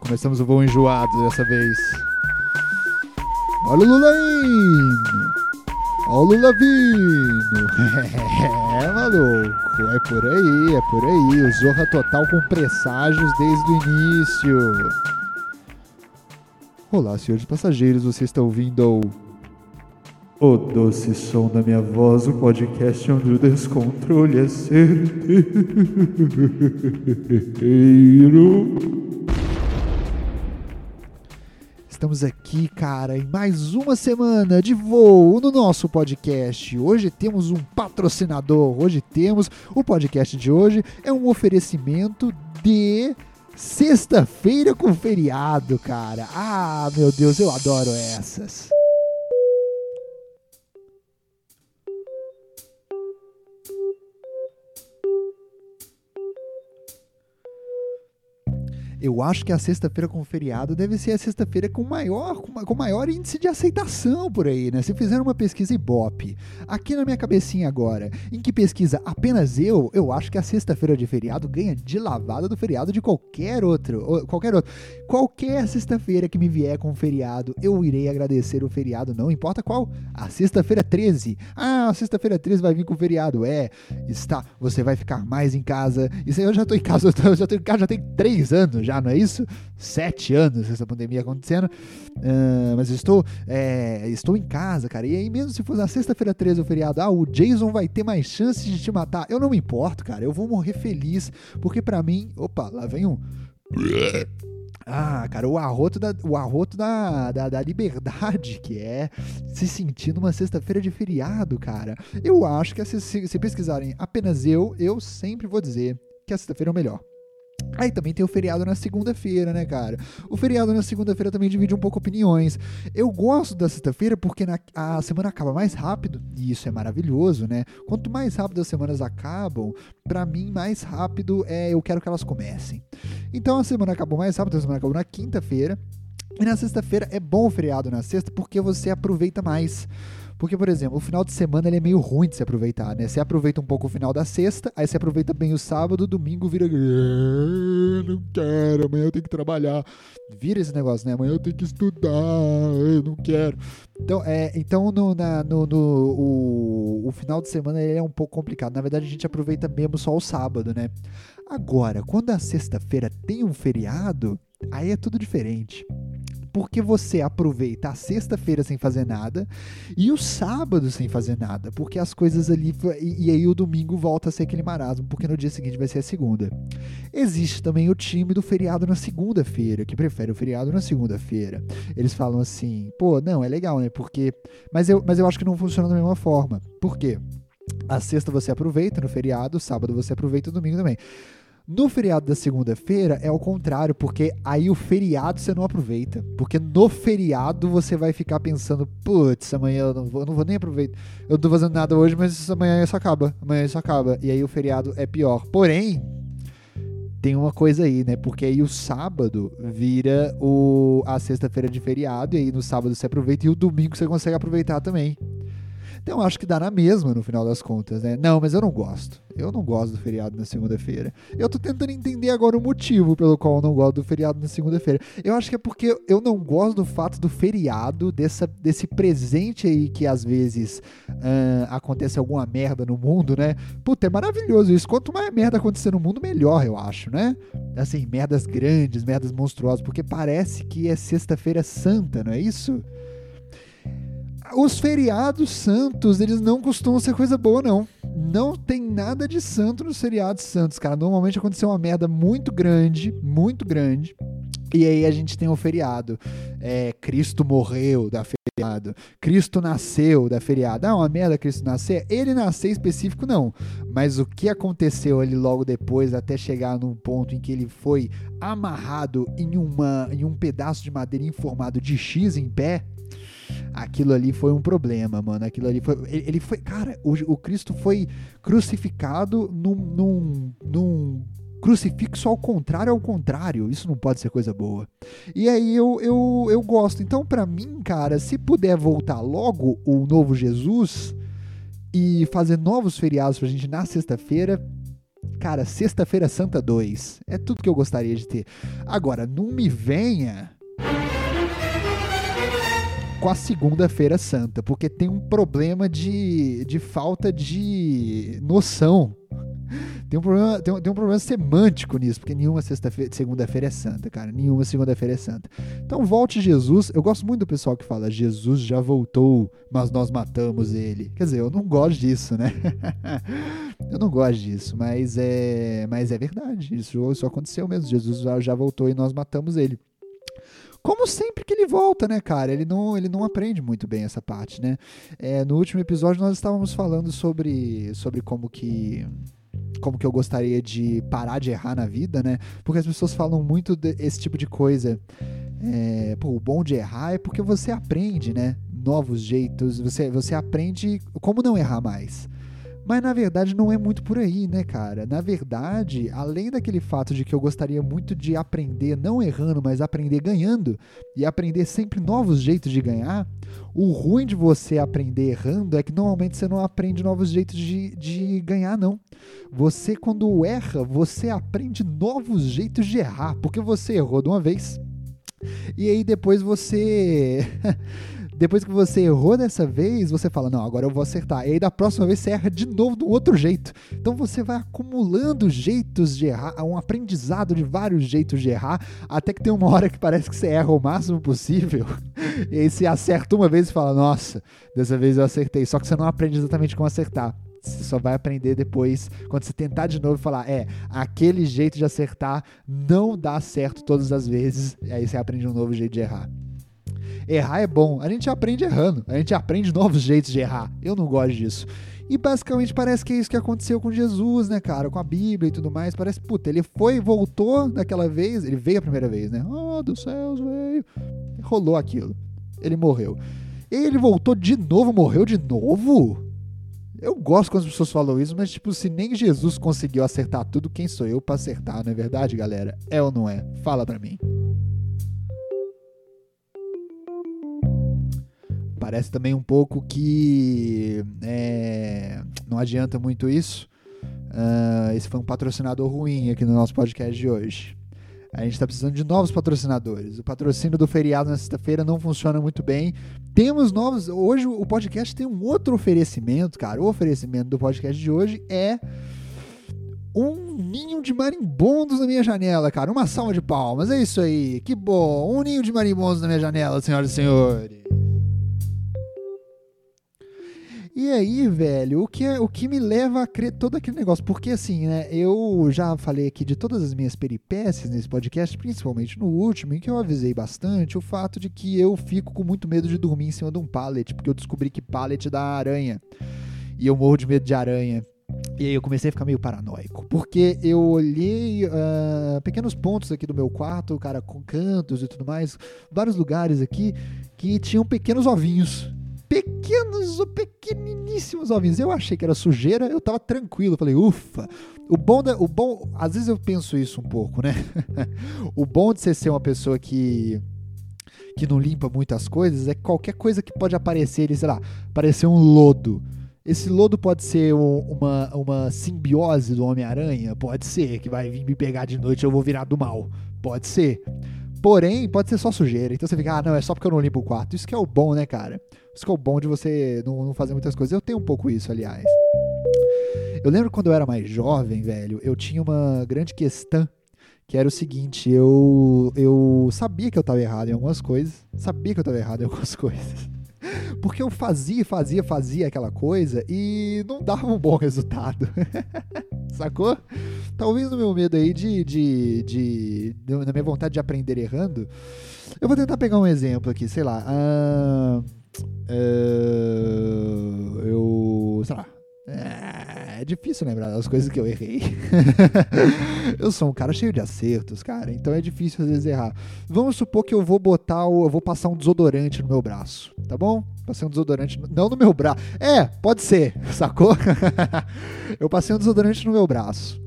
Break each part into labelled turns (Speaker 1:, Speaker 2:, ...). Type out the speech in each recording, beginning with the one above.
Speaker 1: Começamos o voo enjoado dessa vez. Olha o Lula indo. Olha o Lula vindo. É, maluco. É por aí, é por aí. O Zorra Total com presságios desde o início. Olá, senhores passageiros. Você está ouvindo o doce som da minha voz, o podcast onde o descontrole é certeiro. Estamos aqui, cara, em mais uma semana de voo no nosso podcast. Hoje temos um patrocinador. Hoje temos o podcast de hoje é um oferecimento de sexta-feira com feriado, cara. Ah, meu Deus, eu adoro essas. Eu acho que a sexta-feira com feriado deve ser a sexta-feira com maior, com maior índice de aceitação por aí, né? Se fizeram uma pesquisa Ibope, aqui na minha cabecinha agora, em que pesquisa apenas eu, eu acho que a sexta-feira de feriado ganha de lavada do feriado de qualquer outro, qualquer outro. Qualquer sexta-feira que me vier com feriado, eu irei agradecer o feriado, não importa qual. A sexta-feira 13. Ah, a sexta-feira 13 vai vir com feriado. É, está, você vai ficar mais em casa. Isso aí eu já tô em casa, eu já tô em casa já tem três anos já já, não é isso? Sete anos essa pandemia acontecendo. Uh, mas estou, é, estou em casa, cara. E aí, mesmo se for na sexta-feira 13 o feriado, ah, o Jason vai ter mais chances de te matar. Eu não me importo, cara. Eu vou morrer feliz. Porque para mim. Opa, lá vem um. Ah, cara, o arroto da, o arroto da, da, da liberdade, que é se sentir numa sexta-feira de feriado, cara. Eu acho que se, se, se pesquisarem apenas eu, eu sempre vou dizer que a sexta-feira é o melhor. Aí também tem o feriado na segunda-feira, né, cara? O feriado na segunda-feira também divide um pouco opiniões. Eu gosto da sexta-feira porque na, a semana acaba mais rápido, e isso é maravilhoso, né? Quanto mais rápido as semanas acabam, para mim, mais rápido é eu quero que elas comecem. Então a semana acabou mais rápido, a semana acabou na quinta-feira. E na sexta-feira é bom o feriado na sexta porque você aproveita mais. Porque, por exemplo, o final de semana ele é meio ruim de se aproveitar, né? Você aproveita um pouco o final da sexta, aí você aproveita bem o sábado, domingo vira. Ah, não quero, amanhã eu tenho que trabalhar. Vira esse negócio, né? Amanhã eu tenho que estudar, eu não quero. Então, é, então no, na, no, no o, o, final de semana ele é um pouco complicado. Na verdade, a gente aproveita mesmo só o sábado, né? Agora, quando a sexta-feira tem um feriado, aí é tudo diferente porque você aproveita a sexta-feira sem fazer nada e o sábado sem fazer nada, porque as coisas ali. E, e, aí o domingo volta a ser aquele marasmo, porque no dia seguinte vai ser a segunda. Existe também o time do feriado na segunda-feira, que prefere o feriado na segunda-feira. Eles falam assim, pô, não, é legal, né? Porque. Mas eu, mas eu acho que não funciona da mesma forma. Por quê? A sexta você aproveita no feriado, sábado você aproveita o domingo também. No feriado da segunda-feira é o contrário, porque aí o feriado você não aproveita. Porque no feriado você vai ficar pensando, putz, amanhã eu não vou, eu não vou nem aproveitar. Eu não tô fazendo nada hoje, mas amanhã isso acaba. Amanhã isso acaba. E aí o feriado é pior. Porém, tem uma coisa aí, né? Porque aí o sábado vira o, a sexta-feira de feriado, e aí no sábado você aproveita e o domingo você consegue aproveitar também. Então acho que dá na mesma no final das contas, né? Não, mas eu não gosto. Eu não gosto do feriado na segunda-feira. Eu tô tentando entender agora o motivo pelo qual eu não gosto do feriado na segunda-feira. Eu acho que é porque eu não gosto do fato do feriado, dessa, desse presente aí que às vezes uh, acontece alguma merda no mundo, né? Puta, é maravilhoso isso. Quanto mais merda acontecer no mundo, melhor, eu acho, né? Assim, merdas grandes, merdas monstruosas, porque parece que é sexta-feira santa, não é isso? Os feriados santos, eles não costumam ser coisa boa, não. Não tem nada de santo nos feriados santos, cara. Normalmente aconteceu uma merda muito grande, muito grande. E aí a gente tem o feriado. É, Cristo morreu da feriado. Cristo nasceu da feriado. Ah, uma merda Cristo nascer. Ele nascer específico, não. Mas o que aconteceu ali logo depois, até chegar num ponto em que ele foi amarrado em, uma, em um pedaço de madeira em formato de X em pé, aquilo ali foi um problema, mano. Aquilo ali foi. Ele, ele foi. Cara, o, o, Cristo foi crucificado num, num, num crucifixo ao contrário ao contrário. Isso não pode ser coisa boa. E aí eu, eu, eu gosto. Então, para mim, cara, se puder voltar logo o novo Jesus e fazer novos feriados pra gente na sexta-feira, cara, Sexta-feira Santa 2. É tudo que eu gostaria de ter. Agora, não me venha com a Segunda-feira Santa, porque tem um problema de, de falta de noção tem um problema, tem um, tem um problema semântico nisso, porque nenhuma sexta-feira, segunda-feira é santa, cara. Nenhuma segunda-feira é santa. Então volte Jesus. Eu gosto muito do pessoal que fala Jesus já voltou, mas nós matamos ele. Quer dizer, eu não gosto disso, né? eu não gosto disso, mas é, mas é verdade. Isso, isso aconteceu mesmo. Jesus já, já voltou e nós matamos ele como sempre que ele volta, né, cara? Ele não, ele não aprende muito bem essa parte, né? É, no último episódio nós estávamos falando sobre, sobre como que como que eu gostaria de parar de errar na vida, né? Porque as pessoas falam muito desse tipo de coisa. É, pô, o bom de errar é porque você aprende, né? Novos jeitos, você, você aprende como não errar mais. Mas na verdade não é muito por aí, né, cara? Na verdade, além daquele fato de que eu gostaria muito de aprender não errando, mas aprender ganhando e aprender sempre novos jeitos de ganhar, o ruim de você aprender errando é que normalmente você não aprende novos jeitos de, de ganhar, não. Você, quando erra, você aprende novos jeitos de errar, porque você errou de uma vez. E aí depois você Depois que você errou dessa vez, você fala: Não, agora eu vou acertar. E aí da próxima vez você erra de novo do outro jeito. Então você vai acumulando jeitos de errar, um aprendizado de vários jeitos de errar, até que tem uma hora que parece que você erra o máximo possível. E aí você acerta uma vez e fala: Nossa, dessa vez eu acertei. Só que você não aprende exatamente como acertar. Você só vai aprender depois, quando você tentar de novo e falar, é, aquele jeito de acertar não dá certo todas as vezes. E aí você aprende um novo jeito de errar. Errar é bom. A gente aprende errando. A gente aprende novos jeitos de errar. Eu não gosto disso. E basicamente parece que é isso que aconteceu com Jesus, né, cara? Com a Bíblia e tudo mais. Parece, puta, ele foi, voltou daquela vez. Ele veio a primeira vez, né? Oh, dos céus veio. Rolou aquilo. Ele morreu. Ele voltou de novo, morreu de novo? Eu gosto quando as pessoas falam isso, mas tipo, se nem Jesus conseguiu acertar tudo, quem sou eu para acertar, não é verdade, galera? É ou não é? Fala pra mim. Parece também um pouco que é, não adianta muito isso. Uh, esse foi um patrocinador ruim aqui no nosso podcast de hoje. A gente está precisando de novos patrocinadores. O patrocínio do feriado na sexta-feira não funciona muito bem. Temos novos. Hoje o podcast tem um outro oferecimento, cara. O oferecimento do podcast de hoje é um ninho de marimbondos na minha janela, cara. Uma salva de palmas. É isso aí. Que bom. Um ninho de marimbondos na minha janela, senhoras e senhores. E aí, velho, o que, é, o que me leva a crer todo aquele negócio? Porque assim, né, eu já falei aqui de todas as minhas peripécias nesse podcast, principalmente no último, em que eu avisei bastante o fato de que eu fico com muito medo de dormir em cima de um pallet, porque eu descobri que pallet dá aranha. E eu morro de medo de aranha. E aí eu comecei a ficar meio paranoico, porque eu olhei uh, pequenos pontos aqui do meu quarto, cara, com cantos e tudo mais, vários lugares aqui que tinham pequenos ovinhos pequenos, pequeniníssimos ovinhos. Eu achei que era sujeira, eu tava tranquilo, falei, ufa. O bom, da, o bom, às vezes eu penso isso um pouco, né? o bom de você ser uma pessoa que que não limpa muitas coisas é que qualquer coisa que pode aparecer, sei lá, aparecer um lodo. Esse lodo pode ser uma, uma simbiose do Homem-Aranha? Pode ser, que vai vir me pegar de noite e eu vou virar do mal. Pode ser. Porém, pode ser só sujeira. Então você fica, ah, não, é só porque eu não limpo o quarto. Isso que é o bom, né, cara? É o bom de você não, não fazer muitas coisas. Eu tenho um pouco isso, aliás. Eu lembro quando eu era mais jovem, velho, eu tinha uma grande questão que era o seguinte, eu eu sabia que eu estava errado em algumas coisas, sabia que eu estava errado em algumas coisas. Porque eu fazia, fazia, fazia aquela coisa e não dava um bom resultado. Sacou? Talvez no meu medo aí de, de, de, de, Na minha vontade de aprender errando. Eu vou tentar pegar um exemplo aqui, sei lá. Uh, uh, eu. Sei lá. É, é difícil lembrar das coisas que eu errei. eu sou um cara cheio de acertos, cara, então é difícil às vezes errar. Vamos supor que eu vou botar, o, eu vou passar um desodorante no meu braço, tá bom? Passei um desodorante, no, não no meu braço. É, pode ser, sacou? eu passei um desodorante no meu braço.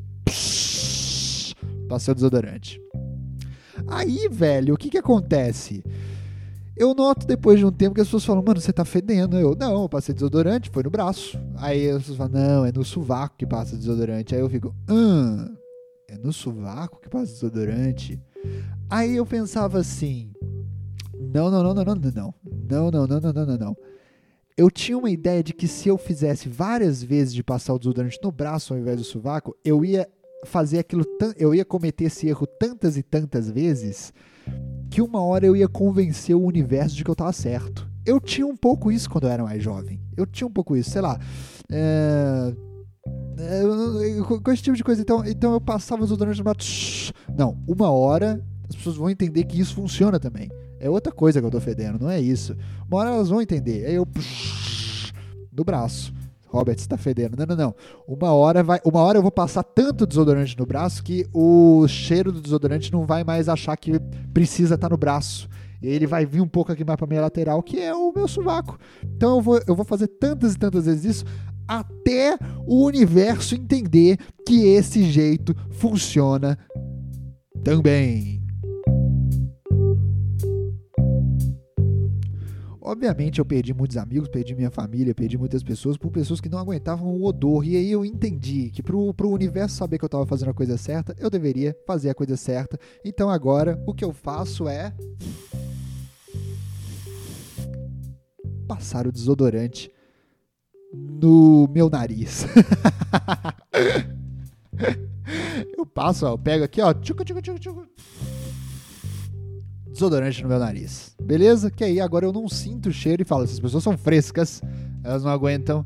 Speaker 1: Passei o desodorante. Aí, velho, o que que acontece? Eu noto depois de um tempo que as pessoas falam, mano, você tá fedendo. Eu, não, eu passei desodorante, foi no braço. Aí as pessoas falam, não, é no sovaco que passa desodorante. Aí eu fico, ah, é no sovaco que passa desodorante? Aí eu pensava assim, não, não, não, não, não, não, não, não, não, não, não, não, não. Eu tinha uma ideia de que se eu fizesse várias vezes de passar o desodorante no braço ao invés do sovaco, eu ia fazer aquilo, eu ia cometer esse erro tantas e tantas vezes que uma hora eu ia convencer o universo de que eu tava certo. Eu tinha um pouco isso quando eu era mais jovem. Eu tinha um pouco isso, sei lá. É... É, com esse tipo de coisa. Então, então eu passava os desodorantes no Não, uma hora as pessoas vão entender que isso funciona também. É outra coisa que eu tô fedendo, não é isso. Uma hora elas vão entender. Aí eu. Do braço. Robert, você tá fedendo. Não, não, não. Uma hora, vai, uma hora eu vou passar tanto desodorante no braço que o cheiro do desodorante não vai mais achar que precisa estar tá no braço. E ele vai vir um pouco aqui mais pra minha lateral, que é o meu sovaco. Então eu vou, eu vou fazer tantas e tantas vezes isso até o universo entender que esse jeito funciona também. Obviamente eu perdi muitos amigos, perdi minha família, perdi muitas pessoas por pessoas que não aguentavam o odor. E aí eu entendi que pro, pro universo saber que eu estava fazendo a coisa certa, eu deveria fazer a coisa certa. Então agora o que eu faço é passar o desodorante no meu nariz. eu passo, ó, eu pego aqui, ó, tchuca, tchuca, tchuca, tchuca desodorante no meu nariz. Beleza? Que aí agora eu não sinto o cheiro e falo, essas pessoas são frescas, elas não aguentam.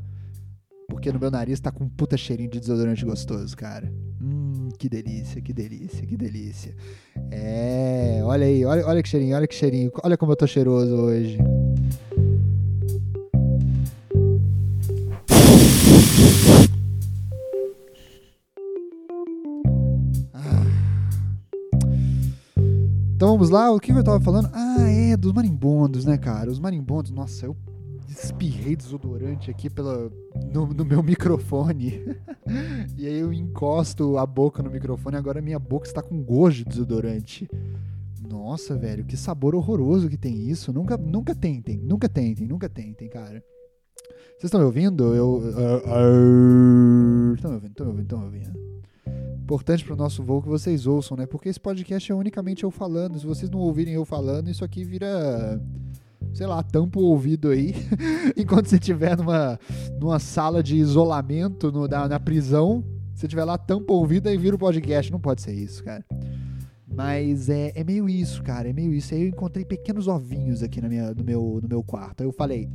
Speaker 1: Porque no meu nariz tá com um puta cheirinho de desodorante gostoso, cara. Hum, que delícia, que delícia, que delícia. É, olha aí, olha, olha que cheirinho, olha que cheirinho. Olha como eu tô cheiroso hoje. Então vamos lá, o que eu tava falando? Ah, é, dos marimbondos, né, cara? Os marimbondos, nossa, eu espirrei desodorante aqui pela, no, no meu microfone. e aí eu encosto a boca no microfone, agora minha boca está com gosto de desodorante. Nossa, velho, que sabor horroroso que tem isso. Nunca, nunca tentem, nunca tentem, nunca tentem, cara. Vocês estão me ouvindo? Eu. Estão me ouvindo, estão me ouvindo, estão me ouvindo importante para o nosso voo que vocês ouçam, né? Porque esse podcast é unicamente eu falando. Se vocês não ouvirem eu falando, isso aqui vira, sei lá, tampa o ouvido aí. Enquanto você estiver numa, numa sala de isolamento no, na, na prisão, você estiver lá, tampa o ouvido e vira o podcast. Não pode ser isso, cara. Mas é, é meio isso, cara. É meio isso. Aí eu encontrei pequenos ovinhos aqui na minha, no, meu, no meu quarto. Aí eu falei,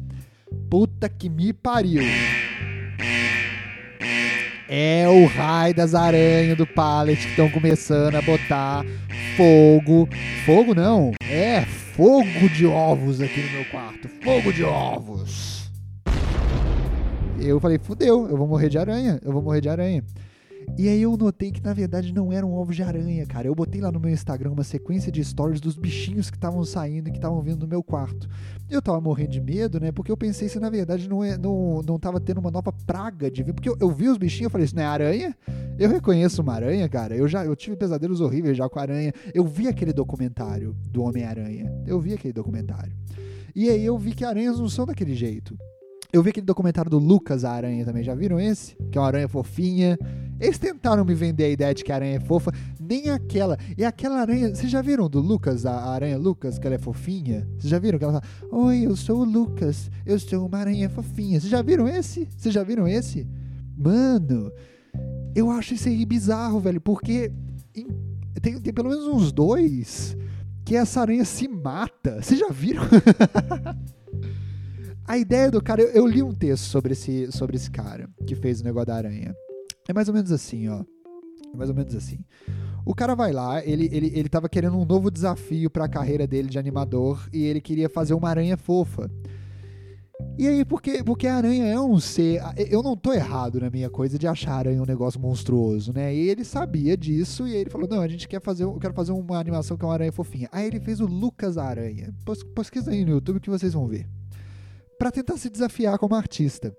Speaker 1: puta que me pariu. É o raio das aranhas do pallet que estão começando a botar fogo. Fogo não, é fogo de ovos aqui no meu quarto. Fogo de ovos. Eu falei, fudeu, eu vou morrer de aranha, eu vou morrer de aranha. E aí eu notei que na verdade não eram ovos de aranha, cara. Eu botei lá no meu Instagram uma sequência de stories dos bichinhos que estavam saindo e que estavam vindo no meu quarto. Eu tava morrendo de medo, né? Porque eu pensei se na verdade não, é, não, não tava tendo uma nova praga de vir. Porque eu, eu vi os bichinhos e falei, isso não é aranha? Eu reconheço uma aranha, cara. Eu já eu tive pesadelos horríveis já com aranha. Eu vi aquele documentário do Homem-Aranha. Eu vi aquele documentário. E aí eu vi que aranhas não são daquele jeito. Eu vi aquele documentário do Lucas a Aranha também. Já viram esse? Que é uma aranha fofinha. Eles tentaram me vender a ideia de que a aranha é fofa. Nem aquela. E aquela aranha. Vocês já viram do Lucas, a aranha Lucas, que ela é fofinha? Vocês já viram que ela fala: Oi, eu sou o Lucas. Eu sou uma aranha fofinha. Vocês já viram esse? Vocês já viram esse? Mano, eu acho isso aí bizarro, velho. Porque tem, tem pelo menos uns dois que essa aranha se mata. Vocês já viram? A ideia do cara, eu, eu, li um texto sobre esse, sobre esse cara que fez o negócio da aranha. É mais ou menos assim, ó. É mais ou menos assim. O cara vai lá, ele, ele, ele tava querendo um novo desafio para a carreira dele de animador e ele queria fazer uma aranha fofa. E aí, porque, porque a aranha é um ser. Eu não tô errado na minha coisa de achar a aranha um negócio monstruoso, né? E ele sabia disso e aí ele falou: não, a gente quer fazer. Eu quero fazer uma animação com uma aranha fofinha. Aí ele fez o Lucas Aranha. Pesquisa aí no YouTube que vocês vão ver para tentar se desafiar como artista.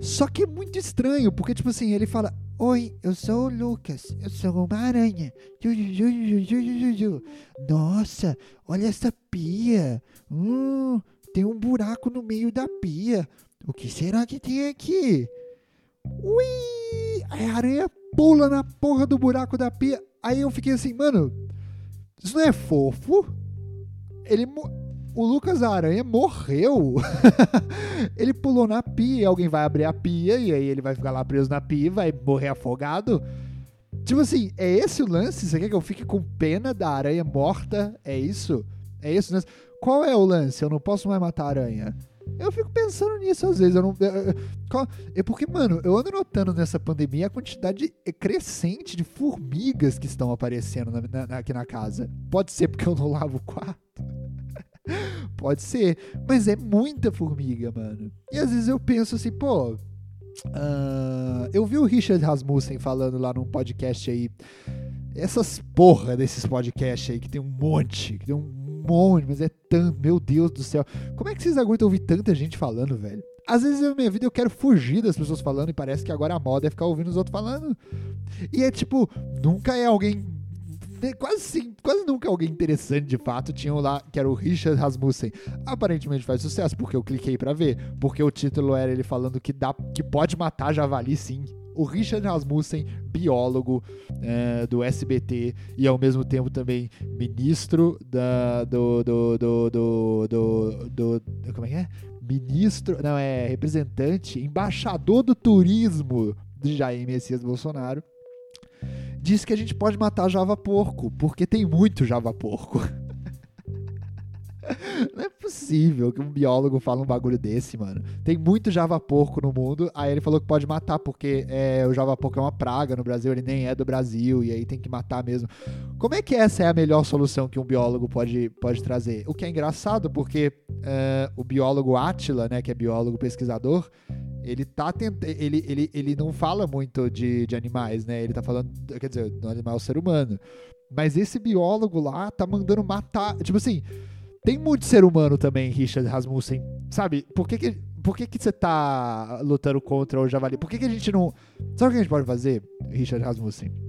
Speaker 1: Só que é muito estranho, porque, tipo assim, ele fala: Oi, eu sou o Lucas, eu sou uma aranha. Nossa, olha essa pia. Hum, tem um buraco no meio da pia. O que será que tem aqui? Ui! A aranha pula na porra do buraco da pia. Aí eu fiquei assim, mano, isso não é fofo? Ele. O Lucas Aranha morreu. ele pulou na pia, alguém vai abrir a pia e aí ele vai ficar lá preso na pia e vai morrer afogado. Tipo assim, é esse o lance? Você quer que eu fique com pena da aranha morta? É isso? É isso? Qual é o lance? Eu não posso mais matar a aranha. Eu fico pensando nisso às vezes. Eu não, eu, eu, é porque, mano, eu ando notando nessa pandemia a quantidade crescente de formigas que estão aparecendo na, na, aqui na casa. Pode ser porque eu não lavo o quarto. Pode ser. Mas é muita formiga, mano. E às vezes eu penso assim, pô. Uh, eu vi o Richard Rasmussen falando lá num podcast aí. Essas porra desses podcasts aí que tem um monte, que tem um monte, mas é tanto, meu Deus do céu. Como é que vocês aguentam ouvir tanta gente falando, velho? Às vezes na minha vida eu quero fugir das pessoas falando e parece que agora a moda é ficar ouvindo os outros falando. E é tipo, nunca é alguém. Quase, sim, quase nunca alguém interessante de fato tinha lá, que era o Richard Rasmussen. Aparentemente faz sucesso, porque eu cliquei para ver. Porque o título era ele falando que, dá, que pode matar javali sim o Richard Rasmussen, biólogo é, do SBT e ao mesmo tempo também ministro da, do, do, do, do, do, do Como é que é? Ministro. Não, é representante, embaixador do turismo de Jair Messias Bolsonaro. Diz que a gente pode matar Java Porco, porque tem muito Java Porco. Não é possível que um biólogo fale um bagulho desse, mano. Tem muito java porco no mundo. Aí ele falou que pode matar, porque é, o java porco é uma praga no Brasil, ele nem é do Brasil, e aí tem que matar mesmo. Como é que essa é a melhor solução que um biólogo pode, pode trazer? O que é engraçado, porque é, o biólogo Atila, né, que é biólogo pesquisador, ele tá tent... ele, ele, ele não fala muito de, de animais, né? Ele tá falando, quer dizer, do animal ser humano. Mas esse biólogo lá tá mandando matar. Tipo assim, tem muito ser humano também, Richard Rasmussen. Sabe? Por que, que, por que, que você tá lutando contra o javali? Por que, que a gente não. Sabe o que a gente pode fazer, Richard Rasmussen?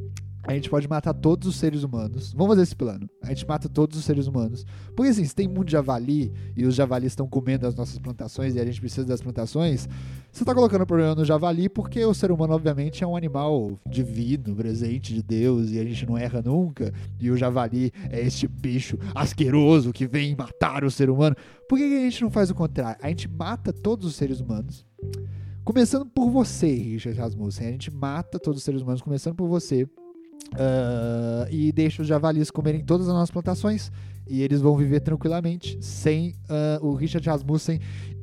Speaker 1: A gente pode matar todos os seres humanos. Vamos fazer esse plano. A gente mata todos os seres humanos. Porque assim, se tem muito javali e os javalis estão comendo as nossas plantações e a gente precisa das plantações, você está colocando problema no javali porque o ser humano, obviamente, é um animal divino, presente de Deus e a gente não erra nunca. E o javali é este bicho asqueroso que vem matar o ser humano. Por que a gente não faz o contrário? A gente mata todos os seres humanos. Começando por você, Richard Rasmussen. A gente mata todos os seres humanos, começando por você Uh, e deixa os javalis comerem todas as nossas plantações e eles vão viver tranquilamente sem uh, o Richard Rasmussen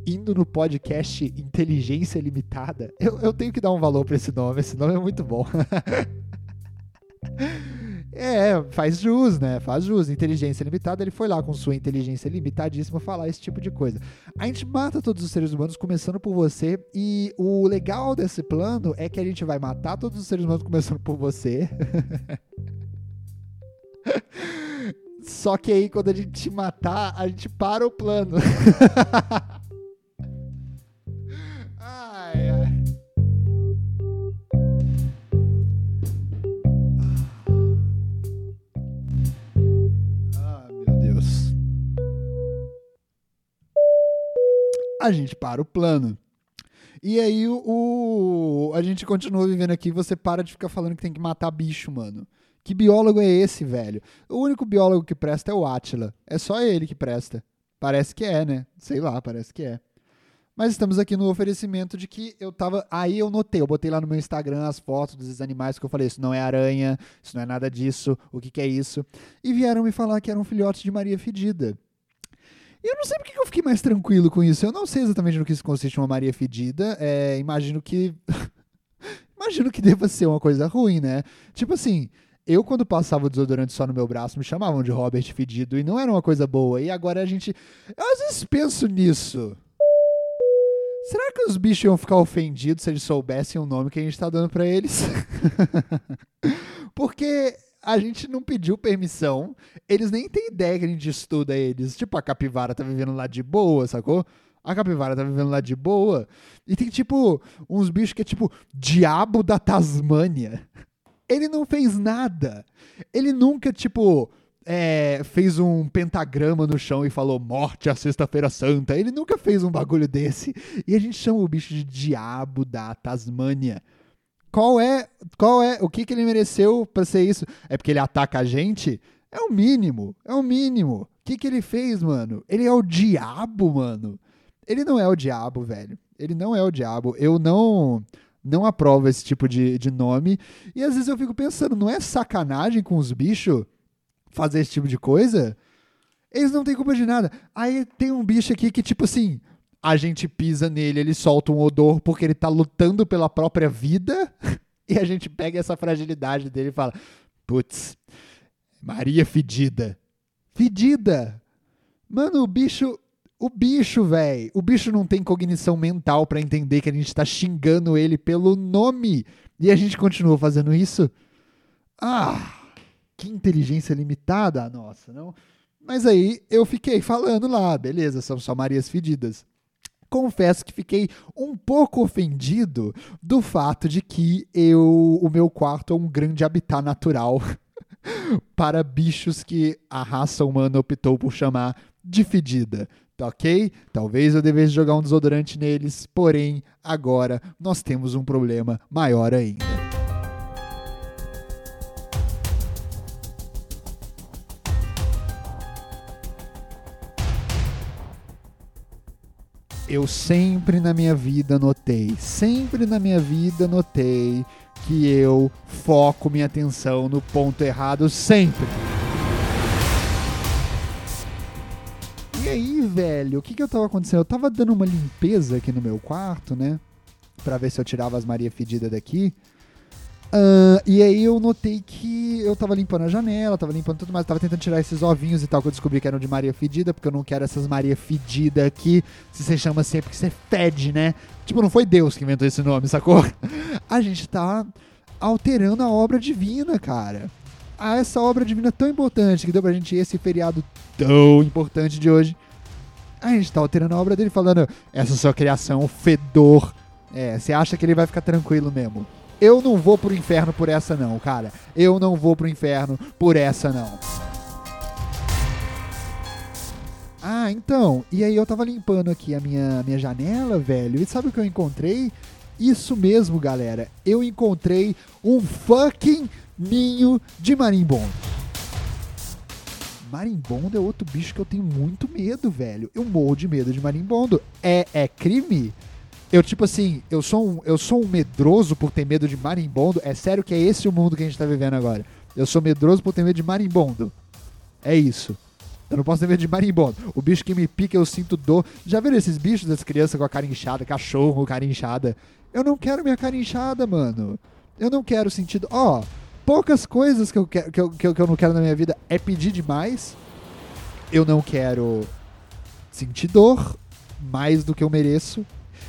Speaker 1: indo no podcast Inteligência Limitada. Eu, eu tenho que dar um valor para esse nome, esse nome é muito bom. É, faz jus, né? Faz jus. Inteligência limitada, ele foi lá com sua inteligência limitadíssima falar esse tipo de coisa. A gente mata todos os seres humanos, começando por você. E o legal desse plano é que a gente vai matar todos os seres humanos, começando por você. Só que aí, quando a gente te matar, a gente para o plano. a gente para o plano. E aí o, a gente continua vivendo aqui, você para de ficar falando que tem que matar bicho, mano. Que biólogo é esse, velho? O único biólogo que presta é o Atila. É só ele que presta. Parece que é, né? Sei lá, parece que é. Mas estamos aqui no oferecimento de que eu tava. Aí eu notei, eu botei lá no meu Instagram as fotos dos animais que eu falei: isso não é aranha, isso não é nada disso, o que, que é isso? E vieram me falar que eram filhotes de Maria Fedida. Eu não sei porque eu fiquei mais tranquilo com isso. Eu não sei exatamente no que isso consiste uma Maria fedida. É, imagino que. imagino que deva ser uma coisa ruim, né? Tipo assim, eu quando passava o desodorante só no meu braço, me chamavam de Robert fedido e não era uma coisa boa. E agora a gente. Eu às vezes penso nisso. Será que os bichos iam ficar ofendidos se eles soubessem o nome que a gente tá dando para eles? Porque a gente não pediu permissão, eles nem têm ideia que a gente estuda eles. Tipo, a capivara tá vivendo lá de boa, sacou? A capivara tá vivendo lá de boa. E tem, tipo, uns bichos que é tipo diabo da Tasmânia. Ele não fez nada. Ele nunca, tipo, é, fez um pentagrama no chão e falou morte à sexta-feira santa. Ele nunca fez um bagulho desse. E a gente chama o bicho de diabo da Tasmânia. Qual é, qual é, o que, que ele mereceu pra ser isso? É porque ele ataca a gente? É o mínimo, é o mínimo. O que, que ele fez, mano? Ele é o diabo, mano. Ele não é o diabo, velho. Ele não é o diabo. Eu não não aprovo esse tipo de, de nome. E às vezes eu fico pensando, não é sacanagem com os bichos fazer esse tipo de coisa? Eles não têm culpa de nada. Aí tem um bicho aqui que, tipo assim, a gente pisa nele, ele solta um odor porque ele tá lutando pela própria vida. E a gente pega essa fragilidade dele e fala: putz, Maria fedida. Fedida! Mano, o bicho. O bicho, velho. O bicho não tem cognição mental para entender que a gente tá xingando ele pelo nome. E a gente continua fazendo isso? Ah! Que inteligência limitada a nossa, não? Mas aí eu fiquei falando lá, beleza, são só Marias fedidas confesso que fiquei um pouco ofendido do fato de que eu, o meu quarto é um grande habitat natural para bichos que a raça humana optou por chamar de fedida. Tá ok? Talvez eu devesse jogar um desodorante neles, porém, agora nós temos um problema maior ainda. Eu sempre na minha vida notei, sempre na minha vida notei que eu foco minha atenção no ponto errado sempre. E aí, velho, o que que eu tava acontecendo? Eu tava dando uma limpeza aqui no meu quarto, né? Pra ver se eu tirava as Maria Fedida daqui. Uh, e aí eu notei que eu tava limpando a janela, tava limpando tudo mais, tava tentando tirar esses ovinhos e tal, que eu descobri que eram de Maria Fedida, porque eu não quero essas Maria Fedida aqui. Se você chama assim é porque você fede, né? Tipo, não foi Deus que inventou esse nome, sacou? A gente tá alterando a obra divina, cara. A essa obra divina tão importante que deu pra gente esse feriado tão importante de hoje. A gente tá alterando a obra dele falando, essa sua criação, fedor. É, você acha que ele vai ficar tranquilo mesmo? Eu não vou pro inferno por essa não, cara. Eu não vou pro inferno por essa não. Ah, então. E aí eu tava limpando aqui a minha, minha janela, velho. E sabe o que eu encontrei? Isso mesmo, galera. Eu encontrei um fucking ninho de marimbondo. Marimbondo é outro bicho que eu tenho muito medo, velho. Eu morro de medo de marimbondo. É, é crime? Eu, tipo assim, eu sou, um, eu sou um medroso por ter medo de marimbondo. É sério que é esse o mundo que a gente tá vivendo agora. Eu sou medroso por ter medo de marimbondo. É isso. Eu não posso ter medo de marimbondo. O bicho que me pica, eu sinto dor. Já viram esses bichos das crianças com a cara inchada, cachorro cara inchada? Eu não quero minha cara inchada, mano. Eu não quero sentido. Ó, oh, poucas coisas que eu, quero, que, eu, que, eu, que eu não quero na minha vida é pedir demais. Eu não quero sentir dor mais do que eu mereço.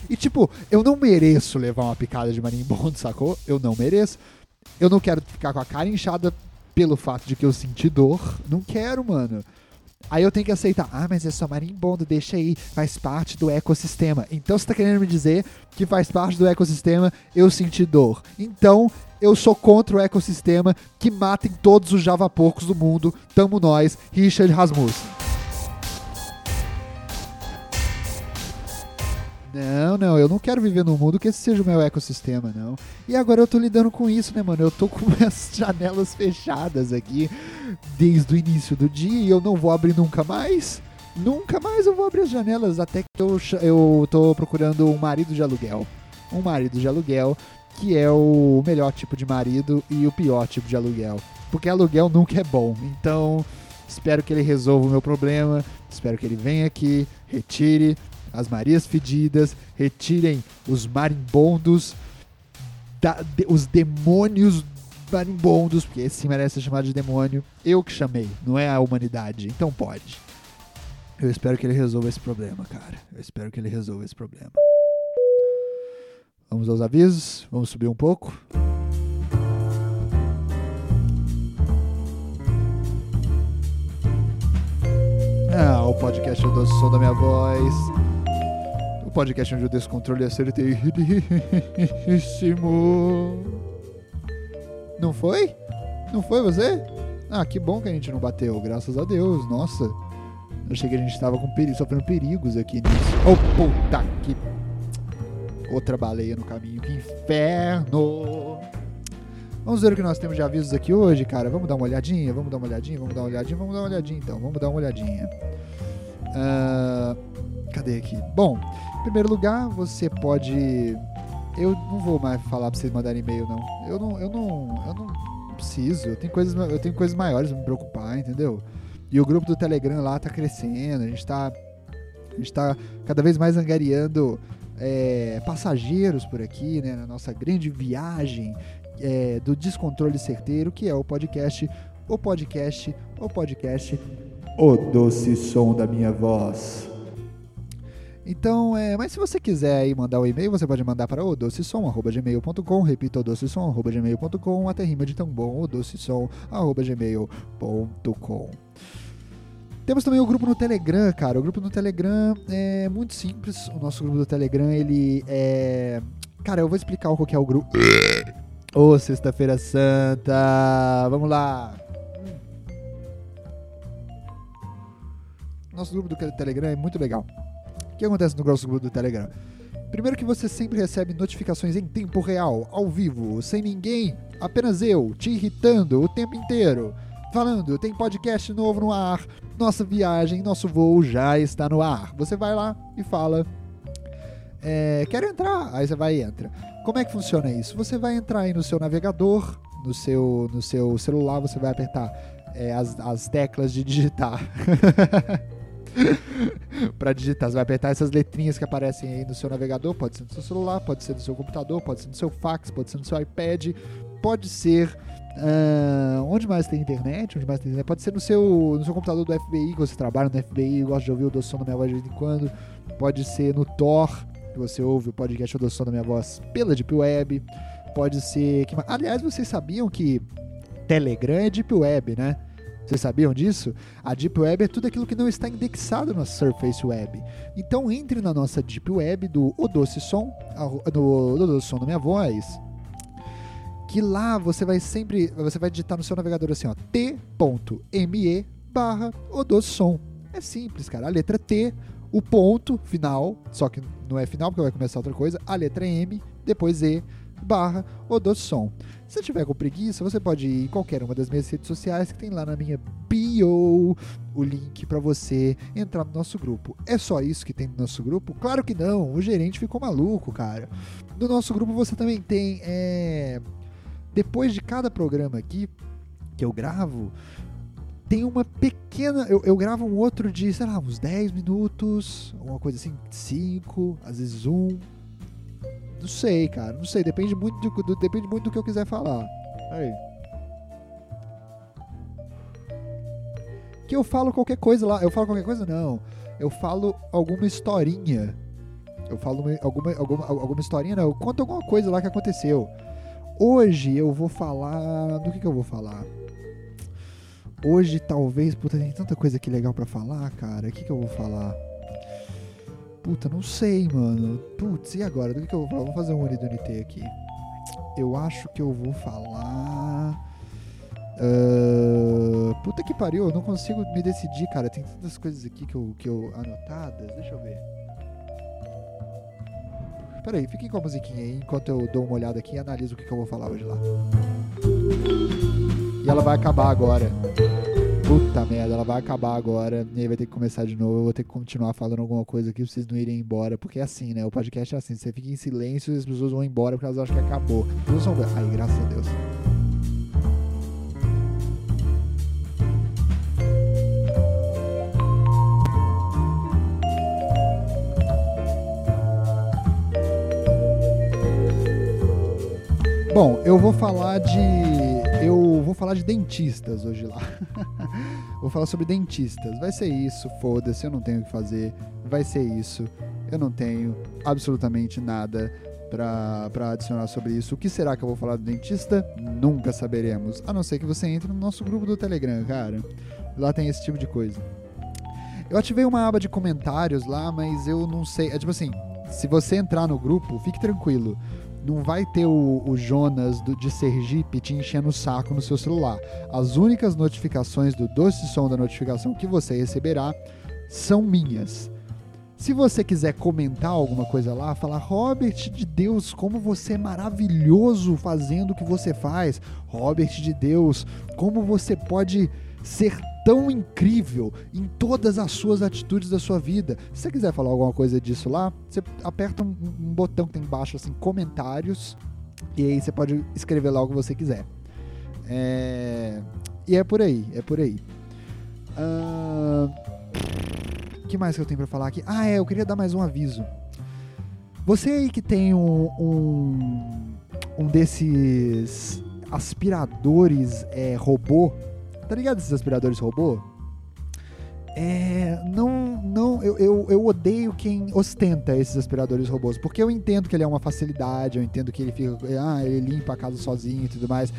Speaker 1: E tipo, eu não mereço levar uma picada de marimbondo, sacou? Eu não mereço. Eu não quero ficar com a cara inchada pelo fato de que eu senti dor. Não quero, mano. Aí eu tenho que aceitar, ah, mas é só marimbondo, deixa aí, faz parte do ecossistema. Então você tá querendo me dizer que faz parte do ecossistema eu sentir dor. Então eu sou contra o ecossistema que matem todos os javaporcos do mundo. Tamo nós, Richard Rasmussen. Não, não, eu não quero viver num mundo que esse seja o meu ecossistema, não. E agora eu tô lidando com isso, né, mano? Eu tô com as janelas fechadas aqui desde o início do dia e eu não vou abrir nunca mais. Nunca mais eu vou abrir as janelas até que eu, eu tô procurando um marido de aluguel. Um marido de aluguel que é o melhor tipo de marido e o pior tipo de aluguel. Porque aluguel nunca é bom. Então, espero que ele resolva o meu problema. Espero que ele venha aqui, retire as Marias Fedidas, retirem os marimbondos, da, de, os demônios marimbondos, porque esse merece ser chamado de demônio. Eu que chamei, não é a humanidade, então pode. Eu espero que ele resolva esse problema, cara. Eu espero que ele resolva esse problema. Vamos aos avisos, vamos subir um pouco. Ah, o podcast do Som da Minha Voz podcast onde o descontrole é certeiríssimo. Não foi? Não foi você? Ah, que bom que a gente não bateu, graças a Deus. Nossa. Achei que a gente tava com perigo, sofrendo perigos aqui nisso. Oh, puta que. Outra baleia no caminho, que inferno! Vamos ver o que nós temos de avisos aqui hoje, cara. Vamos dar uma olhadinha, vamos dar uma olhadinha, vamos dar uma olhadinha, vamos dar uma olhadinha então. Vamos dar uma olhadinha. Uh, cadê aqui? Bom, primeiro lugar, você pode. Eu não vou mais falar pra vocês mandarem e-mail, não. Eu não, eu não, eu não preciso. Eu tenho coisas, eu tenho coisas maiores pra me preocupar, entendeu? E o grupo do Telegram lá tá crescendo. A gente tá, a gente tá cada vez mais angariando é, passageiros por aqui, né, na nossa grande viagem é, do Descontrole Certeiro, que é o podcast, o podcast, o podcast, o doce som da minha voz. Então, é, mas se você quiser aí mandar o um e-mail, você pode mandar para odocesom.gmail.com, repita odocesom.gmail.com, até rima de tão bom, odocesom.gmail.com. Temos também o grupo no Telegram, cara. O grupo no Telegram é muito simples. O nosso grupo do Telegram, ele é... Cara, eu vou explicar o que é o grupo. Ô, oh, Sexta-feira Santa! Vamos lá! Nosso grupo do Telegram é muito legal. O que acontece no nosso grupo do Telegram? Primeiro que você sempre recebe notificações em tempo real, ao vivo, sem ninguém, apenas eu, te irritando o tempo inteiro. Falando, tem podcast novo no ar, nossa viagem, nosso voo já está no ar. Você vai lá e fala, é, quero entrar, aí você vai e entra. Como é que funciona isso? Você vai entrar aí no seu navegador, no seu, no seu celular, você vai apertar é, as, as teclas de digitar. para digitar, você vai apertar essas letrinhas que aparecem aí no seu navegador, pode ser no seu celular, pode ser no seu computador, pode ser no seu fax, pode ser no seu iPad, pode ser Uh, onde mais tem internet? Onde mais tem internet? Pode ser no seu, no seu computador do FBI, que você trabalha no FBI, gosta de ouvir o doce som da minha voz de vez em quando. Pode ser no Tor, que você ouve o podcast O Som da Minha Voz pela Deep Web. Pode ser. Que... Aliás, vocês sabiam que Telegram é Deep Web, né? Vocês sabiam disso? A Deep Web é tudo aquilo que não está indexado na Surface Web. Então entre na nossa Deep Web do O Doce Som, no, no Doce Som da Minha Voz, que lá você vai sempre, você vai digitar no seu navegador assim, ó, t.me barra O Doce Som. É simples, cara. A letra T, o ponto final, só que não é final porque vai começar outra coisa, a letra M, depois E, barra Odossom. Se você tiver com preguiça, você pode ir em qualquer uma das minhas redes sociais que tem lá na minha bio o link para você entrar no nosso grupo. É só isso que tem no nosso grupo? Claro que não, o gerente ficou maluco, cara. No nosso grupo você também tem, é... depois de cada programa aqui que eu gravo, tem uma pequena. Eu, eu, gravo um outro de, sei lá, uns 10 minutos, uma coisa assim, 5, às vezes um. Não sei, cara, não sei, depende muito do, do, depende muito do que eu quiser falar. Aí. Que eu falo qualquer coisa lá. Eu falo qualquer coisa? Não. Eu falo alguma historinha. Eu falo uma, alguma, alguma, alguma historinha, não. Eu conto alguma coisa lá que aconteceu. Hoje eu vou falar. Do que, que eu vou falar? Hoje, talvez, puta, tem tanta coisa aqui legal para falar, cara. O que, que eu vou falar? Puta, não sei, mano. Putz, e agora? Do que, que eu vou falar? Vou fazer um Uni do NT aqui. Eu acho que eu vou falar. Uh, puta que pariu, eu não consigo me decidir, cara. Tem tantas coisas aqui que eu, que eu anotadas. Deixa eu ver. Peraí, fiquem com a musiquinha aí enquanto eu dou uma olhada aqui e analiso o que, que eu vou falar hoje lá. E ela vai acabar agora. Puta merda, ela vai acabar agora. E aí vai ter que começar de novo. Eu vou ter que continuar falando alguma coisa aqui pra vocês não irem embora. Porque é assim, né? O podcast é assim. Você fica em silêncio e as pessoas vão embora porque elas acham que acabou. Ai, graças a Deus. Bom, eu vou falar de. Eu vou falar de dentistas hoje lá. vou falar sobre dentistas. Vai ser isso, foda-se, eu não tenho o que fazer. Vai ser isso. Eu não tenho absolutamente nada para adicionar sobre isso. O que será que eu vou falar do dentista? Nunca saberemos. A não ser que você entre no nosso grupo do Telegram, cara. Lá tem esse tipo de coisa. Eu ativei uma aba de comentários lá, mas eu não sei. É tipo assim, se você entrar no grupo, fique tranquilo. Não vai ter o, o Jonas do, de Sergipe te enchendo o saco no seu celular. As únicas notificações do doce som da notificação que você receberá são minhas. Se você quiser comentar alguma coisa lá, falar, Robert de Deus, como você é maravilhoso fazendo o que você faz. Robert de Deus, como você pode ser tão incrível em todas as suas atitudes da sua vida. Se você quiser falar alguma coisa disso lá, você aperta um, um botão que tem embaixo, assim, comentários, e aí você pode escrever lá o que você quiser. É... E é por aí, é por aí. O uh... que mais que eu tenho para falar aqui? Ah, é, eu queria dar mais um aviso. Você aí que tem um, um, um desses aspiradores é, robô Tá ligado esses aspiradores robô? É, não, não, eu, eu, eu, odeio quem ostenta esses aspiradores robôs, porque eu entendo que ele é uma facilidade, eu entendo que ele fica, ah, ele limpa a casa sozinho e tudo mais,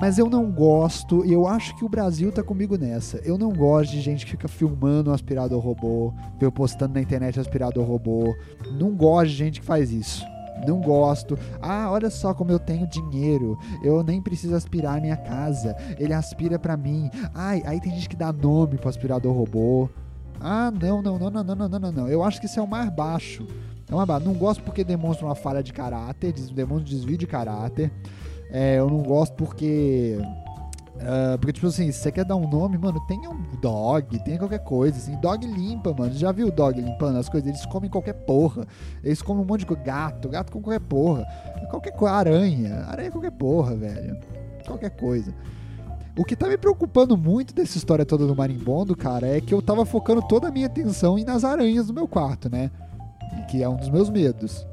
Speaker 1: mas eu não gosto, e eu acho que o Brasil tá comigo nessa. Eu não gosto de gente que fica filmando um aspirador robô, eu postando na internet aspirador robô. Não gosto de gente que faz isso não gosto. Ah, olha só como eu tenho dinheiro. Eu nem preciso aspirar a minha casa. Ele aspira para mim. Ai, aí tem gente que dá nome pro aspirador robô. Ah, não, não, não, não, não, não, não, não. Eu acho que isso é o mais baixo. É uma baixo. Não gosto porque demonstra uma falha de caráter, demonstra um desvio de caráter. É, eu não gosto porque Uh, porque, tipo assim, se você quer dar um nome, mano, tenha um dog, tenha qualquer coisa, assim. Dog limpa, mano. Já viu dog limpando as coisas? Eles comem qualquer porra. Eles comem um monte de. Gato, gato com qualquer porra. Qualquer coisa. Aranha. Aranha qualquer porra, velho. Qualquer coisa. O que tá me preocupando muito dessa história toda do marimbondo, cara, é que eu tava focando toda a minha atenção nas aranhas do meu quarto, né? Que é um dos meus medos.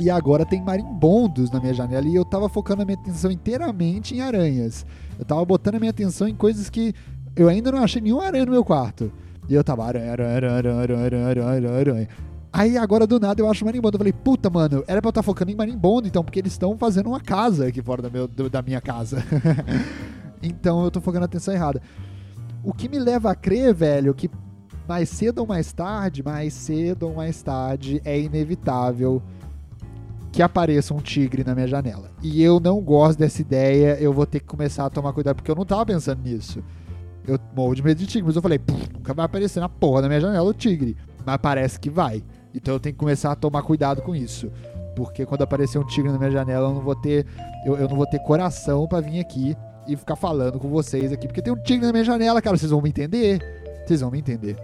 Speaker 1: E agora tem marimbondos na minha janela e eu tava focando a minha atenção inteiramente em aranhas. Eu tava botando a minha atenção em coisas que eu ainda não achei nenhuma aranha no meu quarto. E eu tava aranha, aranha, aranha, aranha, aranha. Aí agora do nada eu acho marimbondo. Eu falei, puta, mano, era pra eu estar tá focando em marimbondo então, porque eles estão fazendo uma casa aqui fora da, meu, da minha casa. então eu tô focando a atenção errada. O que me leva a crer, velho, que mais cedo ou mais tarde, mais cedo ou mais tarde, é inevitável que apareça um tigre na minha janela. E eu não gosto dessa ideia, eu vou ter que começar a tomar cuidado, porque eu não tava pensando nisso. Eu morro de medo de tigre, mas eu falei, nunca vai aparecer na porra da minha janela o tigre. Mas parece que vai. Então eu tenho que começar a tomar cuidado com isso. Porque quando aparecer um tigre na minha janela, eu não vou ter, eu, eu não vou ter coração para vir aqui e ficar falando com vocês aqui. Porque tem um tigre na minha janela, cara, vocês vão me entender. Vocês vão me entender.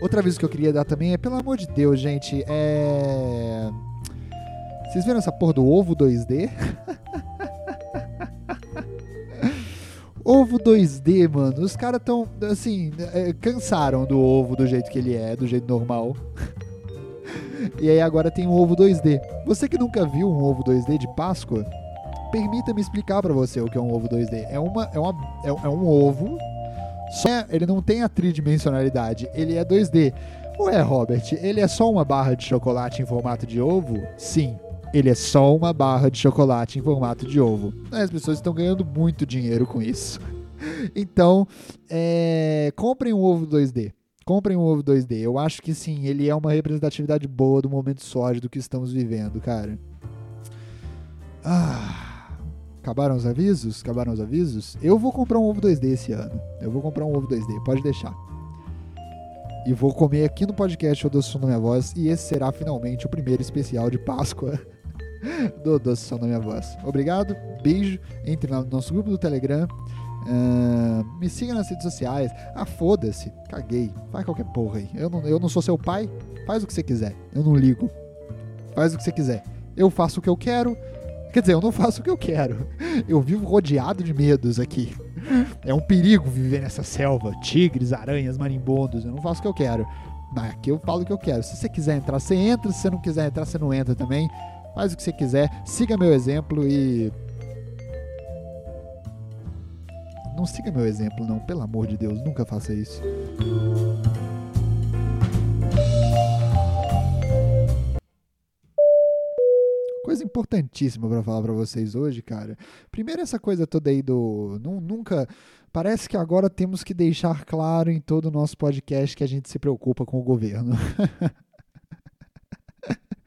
Speaker 1: Outra vez que eu queria dar também é, pelo amor de Deus, gente, é vocês viram essa porra do ovo 2D? ovo 2D, mano. Os caras tão, assim, é, cansaram do ovo do jeito que ele é, do jeito normal. e aí agora tem um ovo 2D. Você que nunca viu um ovo 2D de Páscoa, permita-me explicar para você o que é um ovo 2D. É, uma, é, uma, é, é um ovo, só ele não tem a tridimensionalidade, ele é 2D. Ué, Robert, ele é só uma barra de chocolate em formato de ovo? Sim, ele é só uma barra de chocolate em formato de ovo. As pessoas estão ganhando muito dinheiro com isso. Então, é, comprem um ovo 2D. Comprem um ovo 2D. Eu acho que sim, ele é uma representatividade boa do momento sólido que estamos vivendo, cara. Ah, acabaram os avisos? Acabaram os avisos? Eu vou comprar um ovo 2D esse ano. Eu vou comprar um ovo 2D, pode deixar. E vou comer aqui no podcast O Doce Som da Minha Voz. E esse será finalmente o primeiro especial de Páscoa do Som da Minha Voz. Obrigado, beijo. Entre no nosso grupo do Telegram. Uh, me siga nas redes sociais. Ah, foda-se. Caguei. Faz qualquer porra aí. Eu não, eu não sou seu pai. Faz o que você quiser. Eu não ligo. Faz o que você quiser. Eu faço o que eu quero. Quer dizer, eu não faço o que eu quero. Eu vivo rodeado de medos aqui. É um perigo viver nessa selva. Tigres, aranhas, marimbondos. Eu não faço o que eu quero. Mas aqui eu falo o que eu quero. Se você quiser entrar, você entra. Se você não quiser entrar, você não entra também. Faz o que você quiser. Siga meu exemplo e. Não siga meu exemplo, não. Pelo amor de Deus, nunca faça isso. Coisa importantíssima para falar para vocês hoje, cara. Primeiro essa coisa toda aí do nunca parece que agora temos que deixar claro em todo o nosso podcast que a gente se preocupa com o governo.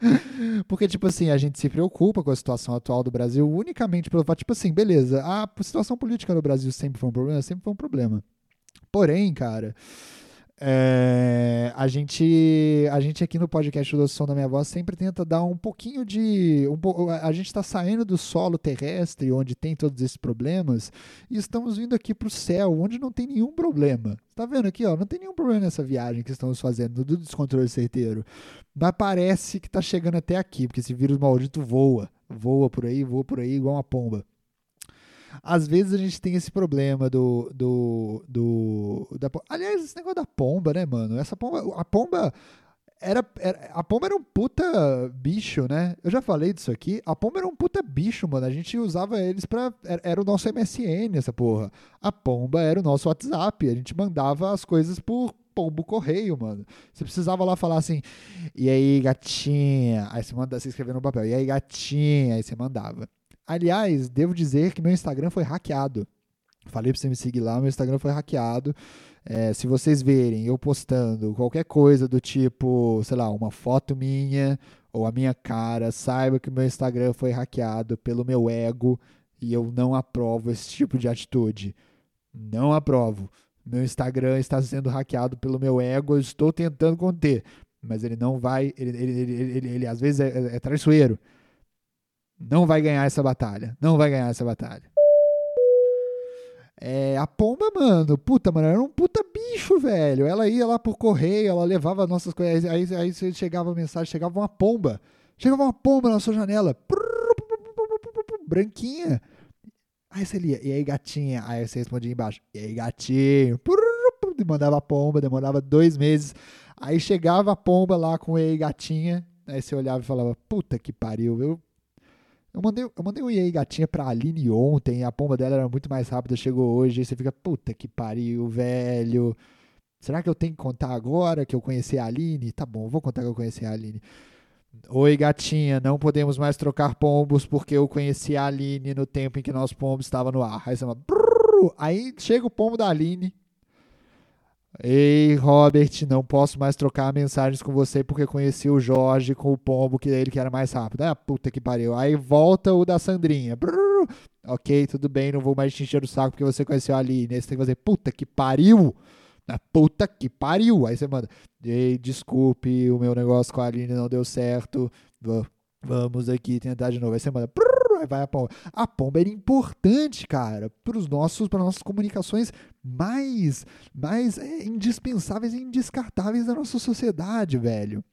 Speaker 1: Porque, tipo assim, a gente se preocupa com a situação atual do Brasil unicamente pelo fato, tipo assim, beleza, a situação política no Brasil sempre foi um problema, sempre foi um problema. Porém, cara, é, a, gente, a gente aqui no podcast do Som da Minha Voz sempre tenta dar um pouquinho de. Um, a gente está saindo do solo terrestre, onde tem todos esses problemas, e estamos vindo aqui para o céu, onde não tem nenhum problema. Tá vendo aqui, ó? Não tem nenhum problema nessa viagem que estamos fazendo, do descontrole certeiro. Mas parece que está chegando até aqui, porque esse vírus maldito voa. Voa por aí, voa por aí, igual uma pomba às vezes a gente tem esse problema do. do, do da, aliás, esse negócio da pomba, né, mano? Essa pomba. A pomba. Era, era, a pomba era um puta bicho, né? Eu já falei disso aqui. A pomba era um puta bicho, mano. A gente usava eles pra. Era, era o nosso MSN, essa porra. A pomba era o nosso WhatsApp. A gente mandava as coisas por pombo correio, mano. Você precisava lá falar assim, e aí, gatinha? Aí você manda, você escrevia no papel, e aí, gatinha? Aí você mandava. Aliás, devo dizer que meu Instagram foi hackeado. Falei pra você me seguir lá, meu Instagram foi hackeado. É, se vocês verem eu postando qualquer coisa do tipo, sei lá, uma foto minha ou a minha cara, saiba que meu Instagram foi hackeado pelo meu ego e eu não aprovo esse tipo de atitude. Não aprovo. Meu Instagram está sendo hackeado pelo meu ego, eu estou tentando conter, mas ele não vai, ele, ele, ele, ele às vezes é, é traiçoeiro. Não vai ganhar essa batalha. Não vai ganhar essa batalha. É, a pomba, mano, puta, mano, era um puta bicho, velho. Ela ia lá por correio, ela levava nossas coisas. Aí, aí, chegava a mensagem, chegava uma pomba. Chegava uma pomba na sua janela. Branquinha. Aí você lia, e aí gatinha? Aí você respondia embaixo, e aí gatinho? Mandava a pomba, demorava dois meses. Aí chegava a pomba lá com e aí gatinha. Aí você olhava e falava, puta que pariu, eu eu mandei, eu mandei um e aí gatinha pra Aline ontem, a pomba dela era muito mais rápida, chegou hoje, aí você fica, puta que pariu, velho. Será que eu tenho que contar agora que eu conheci a Aline? Tá bom, vou contar que eu conheci a Aline. Oi, gatinha, não podemos mais trocar pombos porque eu conheci a Aline no tempo em que nosso pombo estava no ar. Aí você fala, aí chega o pombo da Aline, Ei, Robert, não posso mais trocar mensagens com você porque conheci o Jorge com o pombo, que ele que era mais rápido. Ah, puta que pariu. Aí volta o da Sandrinha. Brrr. Ok, tudo bem, não vou mais te encher o saco porque você conheceu a Aline. Aí você tem que fazer, puta que pariu. Ah, puta que pariu. Aí você manda, ei, desculpe, o meu negócio com a Aline não deu certo. Vamos aqui tentar de novo. Aí você manda, brrr vai a pomba. A pomba era importante, cara, para os nossos, para nossas comunicações mais, mais é, indispensáveis e indescartáveis da nossa sociedade, velho.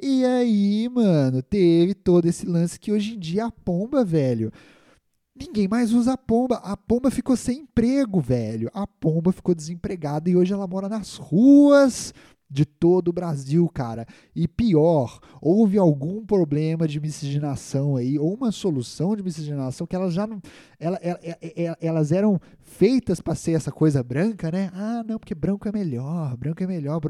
Speaker 1: E aí, mano, teve todo esse lance que hoje em dia a pomba, velho, Ninguém mais usa a pomba. A pomba ficou sem emprego, velho. A pomba ficou desempregada e hoje ela mora nas ruas de todo o Brasil, cara. E pior, houve algum problema de miscigenação aí, ou uma solução de miscigenação que elas já não. Ela, ela, ela, elas eram feitas para ser essa coisa branca, né? Ah, não, porque branco é melhor, branco é melhor.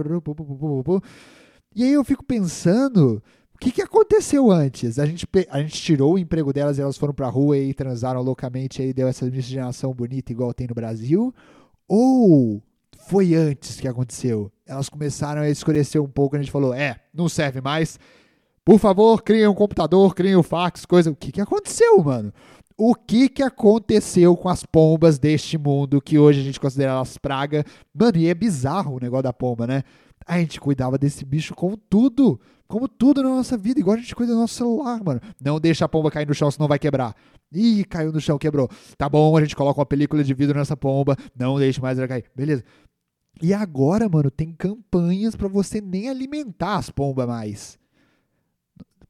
Speaker 1: E aí eu fico pensando. O que, que aconteceu antes? A gente, a gente tirou o emprego delas e elas foram pra rua e transaram loucamente e aí deu essa miscigenação bonita igual tem no Brasil? Ou foi antes que aconteceu. Elas começaram a escurecer um pouco, a gente falou, é, não serve mais. Por favor, criem um computador, criem um fax, coisa. O que, que aconteceu, mano? O que, que aconteceu com as pombas deste mundo que hoje a gente considera elas praga? Mano, e é bizarro o negócio da pomba, né? A gente cuidava desse bicho como tudo. Como tudo na nossa vida, igual a gente cuida do nosso celular, mano. Não deixa a pomba cair no chão, senão vai quebrar. Ih, caiu no chão, quebrou. Tá bom, a gente coloca uma película de vidro nessa pomba. Não deixe mais ela cair. Beleza. E agora, mano, tem campanhas para você nem alimentar as pombas mais.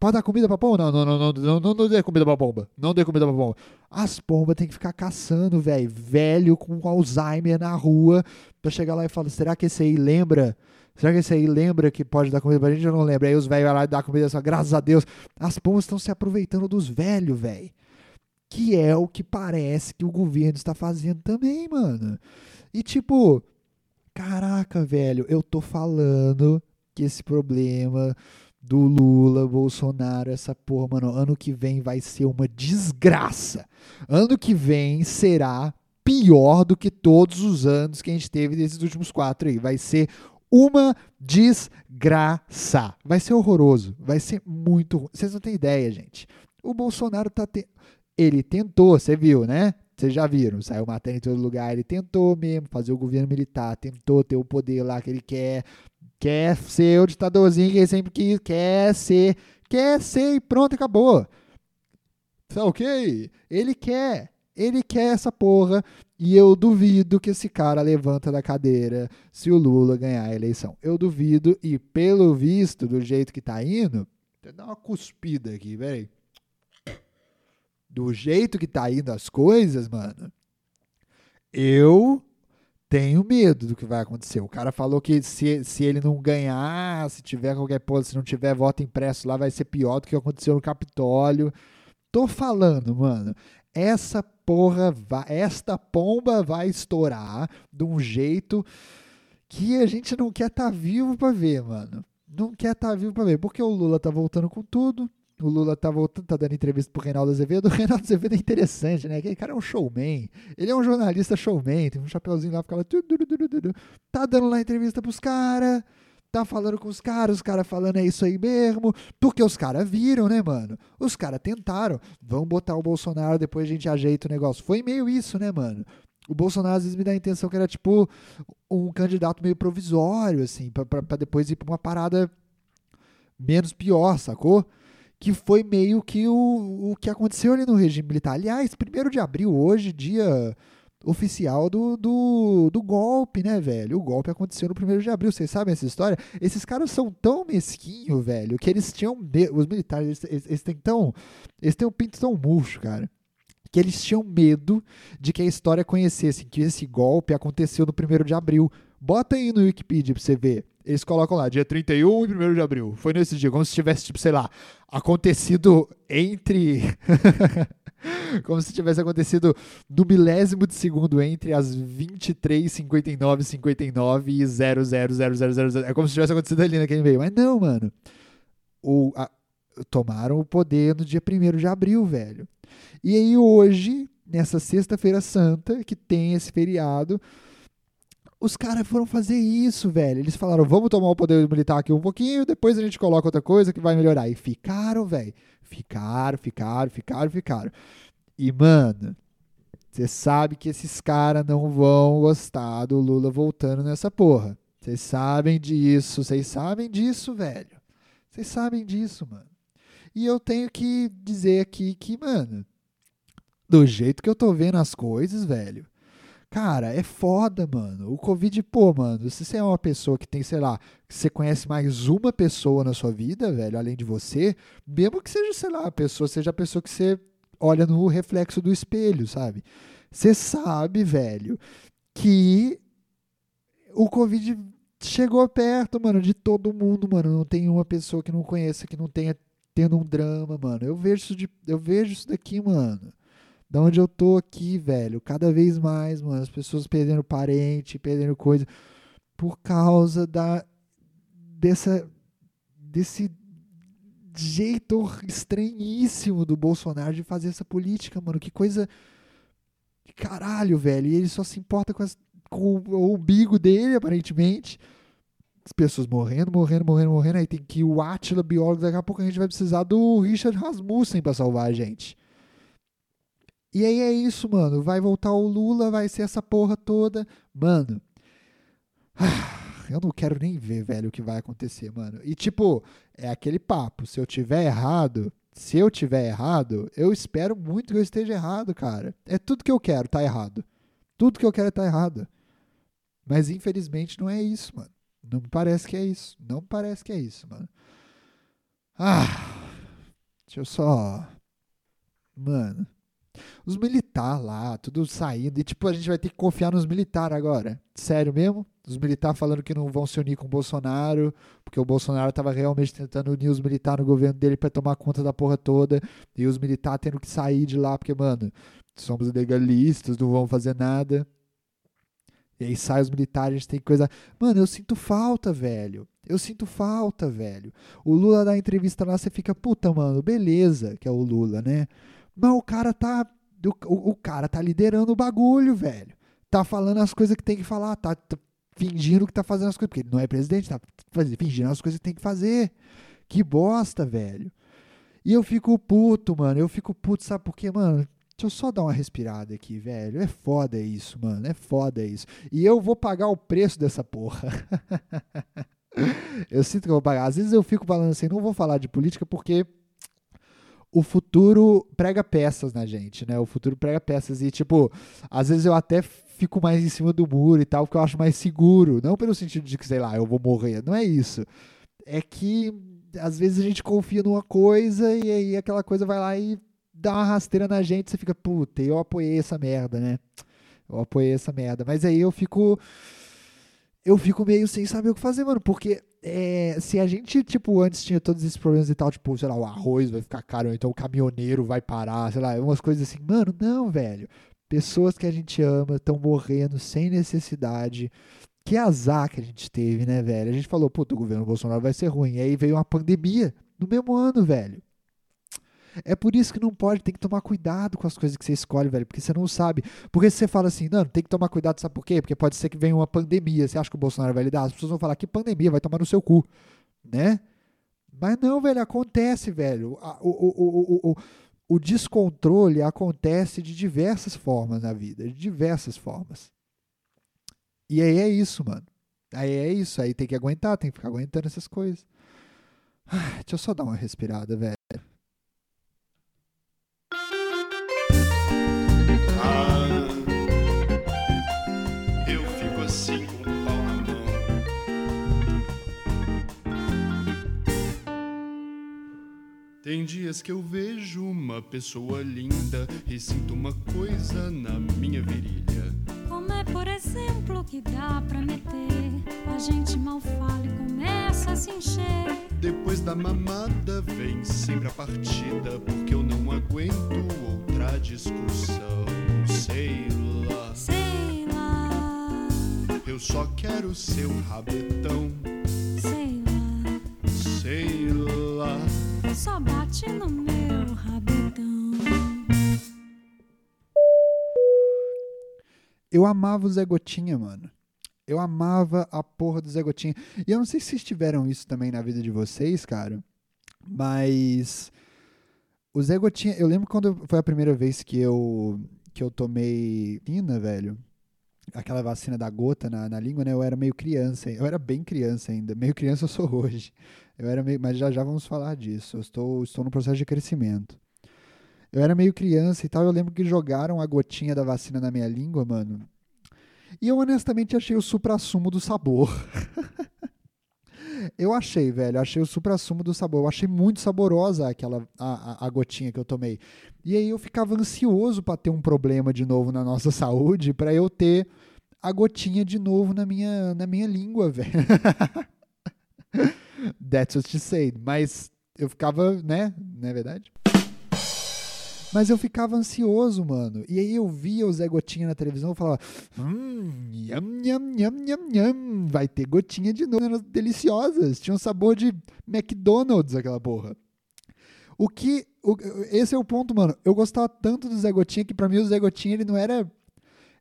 Speaker 1: Pode dar comida pra pomba? Não, não, não, não, não, não, dê comida pra pomba. Não dê comida pra pomba. As pombas tem que ficar caçando, velho. Velho com Alzheimer na rua pra chegar lá e falar: será que esse aí lembra? Será que esse aí lembra que pode dar comida pra gente? Eu não lembro. Aí os velhos vão lá e dão comida só, graças a Deus. As pombas estão se aproveitando dos velhos, velho. Que é o que parece que o governo está fazendo também, mano. E tipo, Caraca, velho, eu tô falando que esse problema do Lula, Bolsonaro, essa porra, mano, ano que vem vai ser uma desgraça. Ano que vem será pior do que todos os anos que a gente teve desses últimos quatro aí. Vai ser Uma desgraça. Vai ser horroroso. Vai ser muito. Vocês não têm ideia, gente. O Bolsonaro tá te... Ele tentou, você viu, né? Vocês já viram, saiu matéria em todo lugar. Ele tentou mesmo fazer o governo militar, tentou ter o poder lá que ele quer, quer ser o ditadorzinho que ele sempre quis, quer ser, quer ser e pronto, acabou. Tá ok? Ele quer, ele quer essa porra e eu duvido que esse cara levanta da cadeira se o Lula ganhar a eleição. Eu duvido e pelo visto, do jeito que tá indo, vou dar uma cuspida aqui, peraí do jeito que tá indo as coisas, mano, eu tenho medo do que vai acontecer. O cara falou que se, se ele não ganhar, se tiver qualquer coisa, se não tiver voto impresso lá, vai ser pior do que aconteceu no Capitólio. Tô falando, mano. Essa porra, vai, esta pomba vai estourar de um jeito que a gente não quer estar tá vivo para ver, mano. Não quer estar tá vivo para ver, porque o Lula tá voltando com tudo, o Lula tá, voltando, tá dando entrevista pro Reinaldo Azevedo. O Reinaldo Azevedo é interessante, né? Aquele cara é um showman. Ele é um jornalista showman, tem um chapeuzinho lá, fica lá. Tá dando lá entrevista pros caras, tá falando com os caras, os caras falando é isso aí mesmo. Porque os caras viram, né, mano? Os caras tentaram. Vamos botar o Bolsonaro, depois a gente ajeita o negócio. Foi meio isso, né, mano? O Bolsonaro às vezes me dá a intenção que era tipo um candidato meio provisório, assim, pra depois ir pra uma parada menos pior, sacou? Que foi meio que o, o que aconteceu ali no regime militar. Aliás, 1 de abril, hoje, dia oficial do, do, do golpe, né, velho? O golpe aconteceu no 1 de abril, vocês sabem essa história? Esses caras são tão mesquinhos, velho, que eles tinham. Os militares, eles, eles, têm tão. Eles têm um pinto tão murcho, cara. Que eles tinham medo de que a história conhecesse que esse golpe aconteceu no 1 de abril. Bota aí no Wikipedia pra você ver. Eles colocam lá, dia 31 e 1 de abril. Foi nesse dia, como se tivesse, tipo, sei lá, acontecido entre. como se tivesse acontecido no milésimo de segundo entre as 23, 59, 59 e 00000. É como se tivesse acontecido ali naquele meio. Mas não, mano. O, a, tomaram o poder no dia 1 de abril, velho. E aí hoje, nessa sexta-feira santa, que tem esse feriado, os caras foram fazer isso, velho. Eles falaram, vamos tomar o poder militar aqui um pouquinho, depois a gente coloca outra coisa que vai melhorar. E ficaram, velho. Ficaram, ficaram, ficaram, ficaram. E, mano, você sabe que esses caras não vão gostar do Lula voltando nessa porra. Vocês sabem disso, vocês sabem disso, velho. Vocês sabem disso, mano. E eu tenho que dizer aqui que, mano, do jeito que eu tô vendo as coisas, velho, Cara, é foda, mano. O Covid, pô, mano, se você é uma pessoa que tem, sei lá, que você conhece mais uma pessoa na sua vida, velho, além de você, mesmo que seja, sei lá, a pessoa, seja a pessoa que você olha no reflexo do espelho, sabe? Você sabe, velho, que o Covid chegou perto, mano, de todo mundo, mano. Não tem uma pessoa que não conheça que não tenha tendo um drama, mano. Eu vejo isso, de, eu vejo isso daqui, mano da onde eu tô aqui, velho, cada vez mais, mano, as pessoas perdendo parente, perdendo coisa, por causa da dessa desse jeito estranhíssimo do Bolsonaro de fazer essa política, mano, que coisa caralho, velho, e ele só se importa com, as, com o umbigo dele, aparentemente, as pessoas morrendo, morrendo, morrendo, morrendo, aí tem que o Atila, biólogo, daqui a pouco a gente vai precisar do Richard Rasmussen para salvar a gente. E aí é isso, mano. Vai voltar o Lula, vai ser essa porra toda. Mano. Eu não quero nem ver, velho, o que vai acontecer, mano. E tipo, é aquele papo. Se eu tiver errado, se eu tiver errado, eu espero muito que eu esteja errado, cara. É tudo que eu quero, tá errado. Tudo que eu quero é tá errado. Mas infelizmente não é isso, mano. Não me parece que é isso. Não me parece que é isso, mano. Ah. Deixa eu só. Mano. Os militares lá, tudo saindo. E tipo, a gente vai ter que confiar nos militares agora. Sério mesmo? Os militares falando que não vão se unir com o Bolsonaro, porque o Bolsonaro tava realmente tentando unir os militares no governo dele para tomar conta da porra toda. E os militares tendo que sair de lá, porque, mano, somos legalistas, não vão fazer nada. E aí sai os militares, a gente tem coisa. Mano, eu sinto falta, velho. Eu sinto falta, velho. O Lula dá entrevista lá, você fica, puta, mano, beleza, que é o Lula, né? Mas o cara tá. O, o cara tá liderando o bagulho, velho. Tá falando as coisas que tem que falar, tá, tá fingindo que tá fazendo as coisas, porque ele não é presidente, tá fingindo as coisas que tem que fazer. Que bosta, velho. E eu fico puto, mano. Eu fico puto, sabe por quê, mano? Deixa eu só dar uma respirada aqui, velho. É foda isso, mano. É foda isso. E eu vou pagar o preço dessa porra. eu sinto que eu vou pagar. Às vezes eu fico falando assim, não vou falar de política porque o futuro prega peças na gente, né? O futuro prega peças e, tipo, às vezes eu até fico mais em cima do muro e tal, porque eu acho mais seguro. Não pelo sentido de que, sei lá, eu vou morrer. Não é isso. É que às vezes a gente confia numa coisa e aí aquela coisa vai lá e dá uma rasteira na gente, você fica, puta, eu apoiei essa merda, né? Eu apoiei essa merda. Mas aí eu fico. Eu fico meio sem saber o que fazer, mano, porque é, se a gente, tipo, antes tinha todos esses problemas e tal, tipo, sei lá, o arroz vai ficar caro, então o caminhoneiro vai parar, sei lá, umas coisas assim, mano, não, velho. Pessoas que a gente ama estão morrendo sem necessidade. Que azar que a gente teve, né, velho? A gente falou, puta, o governo Bolsonaro vai ser ruim. E aí veio uma pandemia no mesmo ano, velho. É por isso que não pode, tem que tomar cuidado com as coisas que você escolhe, velho, porque você não sabe. Porque se você fala assim, não, tem que tomar cuidado, sabe por quê? Porque pode ser que venha uma pandemia. Você acha que o Bolsonaro vai lidar? As pessoas vão falar que pandemia, vai tomar no seu cu, né? Mas não, velho, acontece, velho. O, o, o, o, o descontrole acontece de diversas formas na vida, de diversas formas. E aí é isso, mano. Aí é isso, aí tem que aguentar, tem que ficar aguentando essas coisas. Ah, deixa eu só dar uma respirada, velho.
Speaker 2: Tem dias que eu vejo uma pessoa linda e sinto uma coisa na minha virilha.
Speaker 3: Como é, por exemplo, que dá pra meter? A gente mal fala e começa a se encher.
Speaker 2: Depois da mamada vem sempre a partida, porque eu não aguento outra discussão. Sei lá,
Speaker 3: sei lá.
Speaker 2: Eu só quero seu rabetão.
Speaker 3: Sei lá,
Speaker 2: sei lá
Speaker 3: só bate no meu rabetão.
Speaker 1: Eu amava o Zé Gotinha, mano. Eu amava a porra do Zé Gotinha. E eu não sei se vocês tiveram isso também na vida de vocês, cara. Mas. O Zé Gotinha. Eu lembro quando foi a primeira vez que eu. Que eu tomei. Ina, velho. Aquela vacina da gota na, na língua, né? Eu era meio criança. Eu era bem criança ainda. Meio criança eu sou hoje. Eu era meio, mas já já vamos falar disso. Eu estou, estou no processo de crescimento. Eu era meio criança e tal. Eu lembro que jogaram a gotinha da vacina na minha língua, mano. E eu honestamente achei o supra-sumo do sabor. eu achei, velho. Achei o supra-sumo do sabor. Eu achei muito saborosa aquela a, a, a, gotinha que eu tomei. E aí eu ficava ansioso para ter um problema de novo na nossa saúde, para eu ter a gotinha de novo na minha, na minha língua, velho. That's what she said. Mas eu ficava, né? Não é verdade? Mas eu ficava ansioso, mano. E aí eu via o Zé Gotinha na televisão e falava: Hum, yam, yam, yam, yam, yam. Vai ter gotinha de novo. Eram deliciosas. Tinha um sabor de McDonald's, aquela porra. O que. O, esse é o ponto, mano. Eu gostava tanto do Zé Gotinha que pra mim o Zé Gotinha ele não era.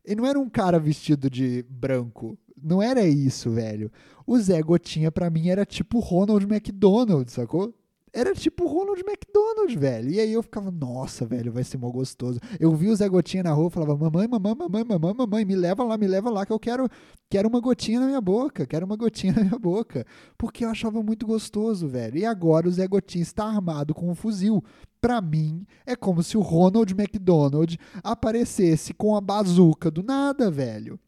Speaker 1: Ele não era um cara vestido de branco. Não era isso, velho. O Zé Gotinha, pra mim, era tipo Ronald McDonald, sacou? Era tipo Ronald McDonald, velho. E aí eu ficava, nossa, velho, vai ser mó gostoso. Eu vi o Zé Gotinha na rua, falava, mamãe, mamãe, mamãe, mamãe, mamãe, me leva lá, me leva lá, que eu quero, quero uma gotinha na minha boca, quero uma gotinha na minha boca. Porque eu achava muito gostoso, velho. E agora o Zé Gotinha está armado com um fuzil. Pra mim, é como se o Ronald McDonald aparecesse com a bazuca do nada, velho.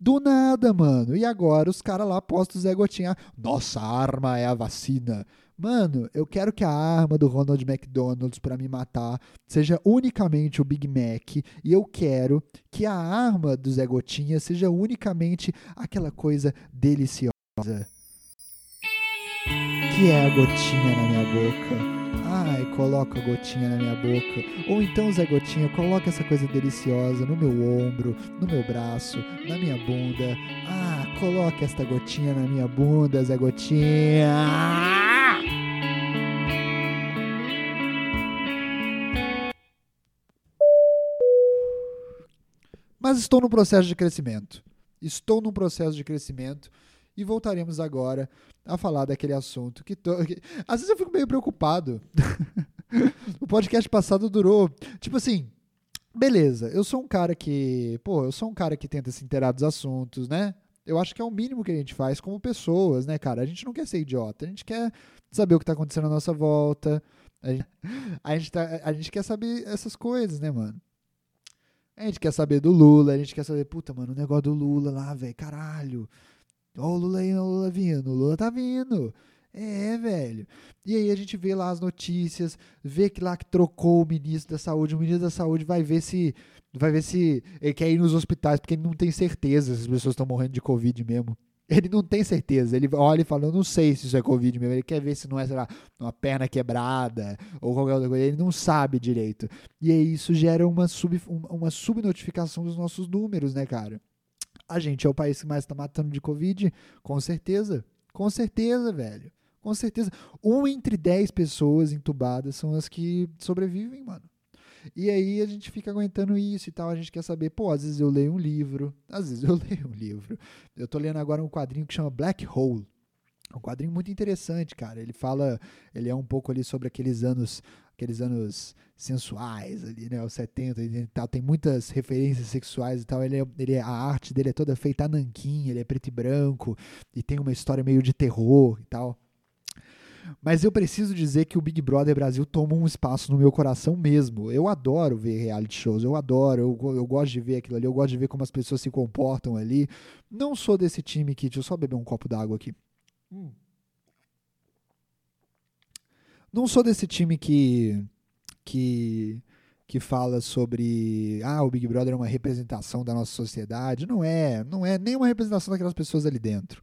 Speaker 1: Do nada, mano. E agora os caras lá postam o Zé Gotinha. Nossa arma é a vacina. Mano, eu quero que a arma do Ronald McDonald's para me matar seja unicamente o Big Mac. E eu quero que a arma do Zé Gotinha seja unicamente aquela coisa deliciosa. Que é a gotinha na minha boca Ai, coloca a gotinha na minha boca. Ou então, Zé Gotinha, coloca essa coisa deliciosa no meu ombro, no meu braço, na minha bunda. Ah, coloca esta gotinha na minha bunda, Zé Gotinha. Mas estou no processo de crescimento. Estou num processo de crescimento e voltaremos agora a falar daquele assunto que, que... às vezes eu fico meio preocupado. o podcast passado durou, tipo assim, beleza, eu sou um cara que, pô, eu sou um cara que tenta se inteirar dos assuntos, né? Eu acho que é o mínimo que a gente faz como pessoas, né, cara? A gente não quer ser idiota, a gente quer saber o que tá acontecendo à nossa volta. A gente, a gente, tá, a gente quer saber essas coisas, né, mano? A gente quer saber do Lula, a gente quer saber, puta, mano, o negócio do Lula lá, velho, caralho. Ó, o Lula aí, o Lula vindo, o Lula tá vindo. É, velho. E aí a gente vê lá as notícias, vê que lá que trocou o ministro da saúde, o ministro da saúde vai ver se vai ver se ele quer ir nos hospitais, porque ele não tem certeza se as pessoas estão morrendo de Covid mesmo. Ele não tem certeza. Ele olha e fala: Eu não sei se isso é Covid mesmo. Ele quer ver se não é, sei lá, uma perna quebrada ou qualquer outra coisa. Ele não sabe direito. E aí isso gera uma, sub, uma subnotificação dos nossos números, né, cara? A gente é o país que mais está matando de Covid? Com certeza. Com certeza, velho. Com certeza. Um entre dez pessoas entubadas são as que sobrevivem, mano. E aí a gente fica aguentando isso e tal. A gente quer saber, pô, às vezes eu leio um livro, às vezes eu leio um livro. Eu tô lendo agora um quadrinho que chama Black Hole. Um quadrinho muito interessante, cara. Ele fala, ele é um pouco ali sobre aqueles anos, aqueles anos sensuais ali, né, os 70 e tal. Tem muitas referências sexuais e tal. Ele, é, ele é, a arte dele é toda feita a nanquim, ele é preto e branco e tem uma história meio de terror e tal. Mas eu preciso dizer que o Big Brother Brasil toma um espaço no meu coração mesmo. Eu adoro ver reality shows, eu adoro, eu, eu gosto de ver aquilo ali, eu gosto de ver como as pessoas se comportam ali. Não sou desse time que. Deixa eu só beber um copo d'água aqui. Hum. Não sou desse time que. que que fala sobre ah, o Big Brother é uma representação da nossa sociedade. Não é, não é nem uma representação daquelas pessoas ali dentro.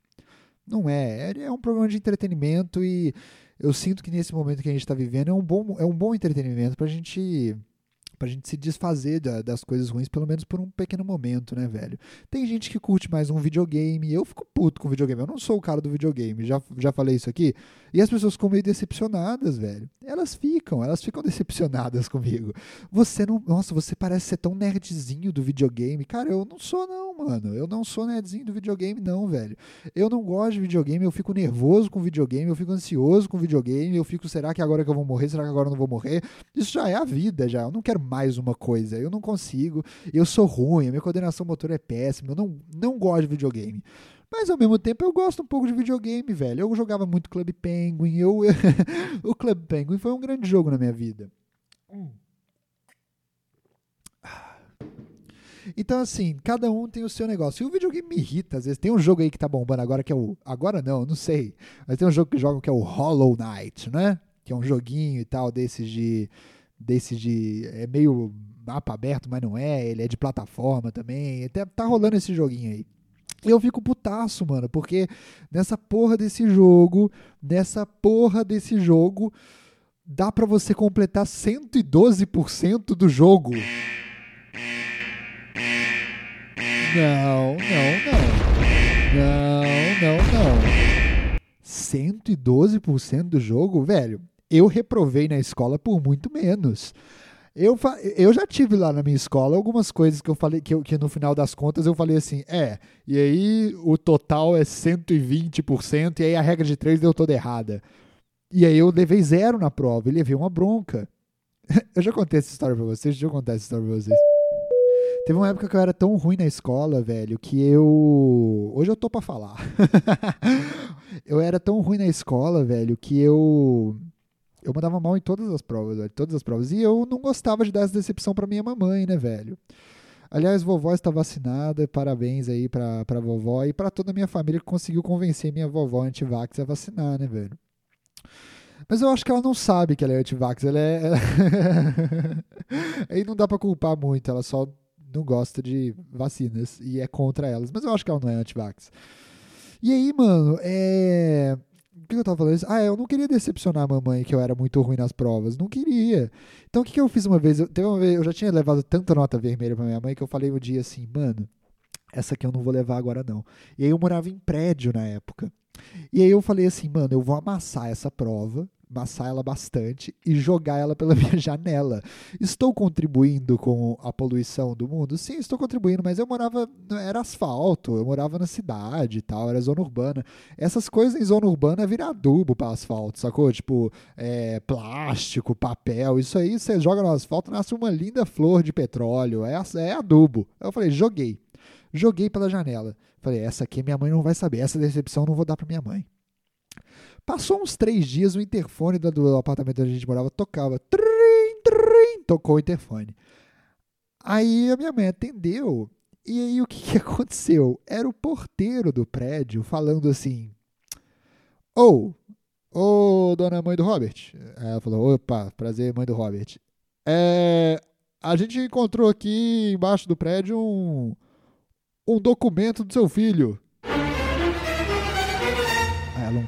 Speaker 1: Não é. É um programa de entretenimento e eu sinto que nesse momento que a gente está vivendo é um bom, é um bom entretenimento para a gente pra gente se desfazer da, das coisas ruins, pelo menos por um pequeno momento, né, velho? Tem gente que curte mais um videogame, eu fico puto com videogame, eu não sou o cara do videogame, já, já falei isso aqui, e as pessoas ficam meio decepcionadas, velho. Elas ficam, elas ficam decepcionadas comigo. Você não, nossa, você parece ser tão nerdzinho do videogame. Cara, eu não sou não, mano, eu não sou nerdzinho do videogame não, velho. Eu não gosto de videogame, eu fico nervoso com videogame, eu fico ansioso com videogame, eu fico, será que agora que eu vou morrer, será que agora eu não vou morrer? Isso já é a vida, já, eu não quero mais uma coisa. Eu não consigo, eu sou ruim, a minha coordenação motor é péssima, eu não, não gosto de videogame. Mas ao mesmo tempo eu gosto um pouco de videogame, velho. Eu jogava muito Club Penguin, eu o Club Penguin foi um grande jogo na minha vida. Então, assim, cada um tem o seu negócio. E o videogame me irrita, às vezes. Tem um jogo aí que tá bombando agora que é o. Agora não, não sei. Mas tem um jogo que joga que é o Hollow Knight, né? Que é um joguinho e tal, desses de desse de. É meio mapa aberto, mas não é. Ele é de plataforma também. Até tá rolando esse joguinho aí. Eu fico putaço, mano, porque nessa porra desse jogo, nessa porra desse jogo, dá para você completar 112% do jogo. Não, não, não. Não, não, não. 112% do jogo, velho eu reprovei na escola por muito menos. Eu, eu já tive lá na minha escola algumas coisas que eu falei, que, eu, que no final das contas eu falei assim, é, e aí o total é 120%, e aí a regra de 3 deu toda errada. E aí eu levei zero na prova e levei uma bronca. eu já contei essa história pra vocês, deixa eu contar essa história pra vocês. Teve uma época que eu era tão ruim na escola, velho, que eu. Hoje eu tô pra falar. eu era tão ruim na escola, velho, que eu eu mandava mal em todas as provas, velho, todas as provas. E eu não gostava de dar essa decepção para minha mamãe, né, velho? Aliás, vovó está vacinada, parabéns aí pra, pra vovó e para toda a minha família que conseguiu convencer minha vovó antivax a vacinar, né, velho? Mas eu acho que ela não sabe que ela é antivax, ela é... Aí não dá para culpar muito, ela só não gosta de vacinas e é contra elas. Mas eu acho que ela não é antivax. E aí, mano, é que eu tava falando? Ah, eu não queria decepcionar a mamãe que eu era muito ruim nas provas. Não queria. Então o que, que eu fiz uma vez? Eu, uma vez? eu já tinha levado tanta nota vermelha pra minha mãe que eu falei um dia assim, mano, essa aqui eu não vou levar agora não. E aí eu morava em prédio na época. E aí eu falei assim, mano, eu vou amassar essa prova. Amassar ela bastante e jogar ela pela minha janela. Estou contribuindo com a poluição do mundo? Sim, estou contribuindo, mas eu morava, era asfalto, eu morava na cidade e tal, era zona urbana. Essas coisas em zona urbana virar adubo para asfalto, sacou? Tipo, é, plástico, papel, isso aí você joga no asfalto, nasce uma linda flor de petróleo, é, é adubo. Eu falei, joguei. Joguei pela janela. Falei, essa aqui minha mãe não vai saber, essa decepção eu não vou dar para minha mãe. Passou uns três dias, o interfone do, do apartamento onde a gente morava tocava. Trim, trim, tocou o interfone. Aí a minha mãe atendeu. E aí o que, que aconteceu? Era o porteiro do prédio falando assim: Ô, oh, ô, oh, dona mãe do Robert. Ela falou: opa, prazer, mãe do Robert. É, a gente encontrou aqui embaixo do prédio um, um documento do seu filho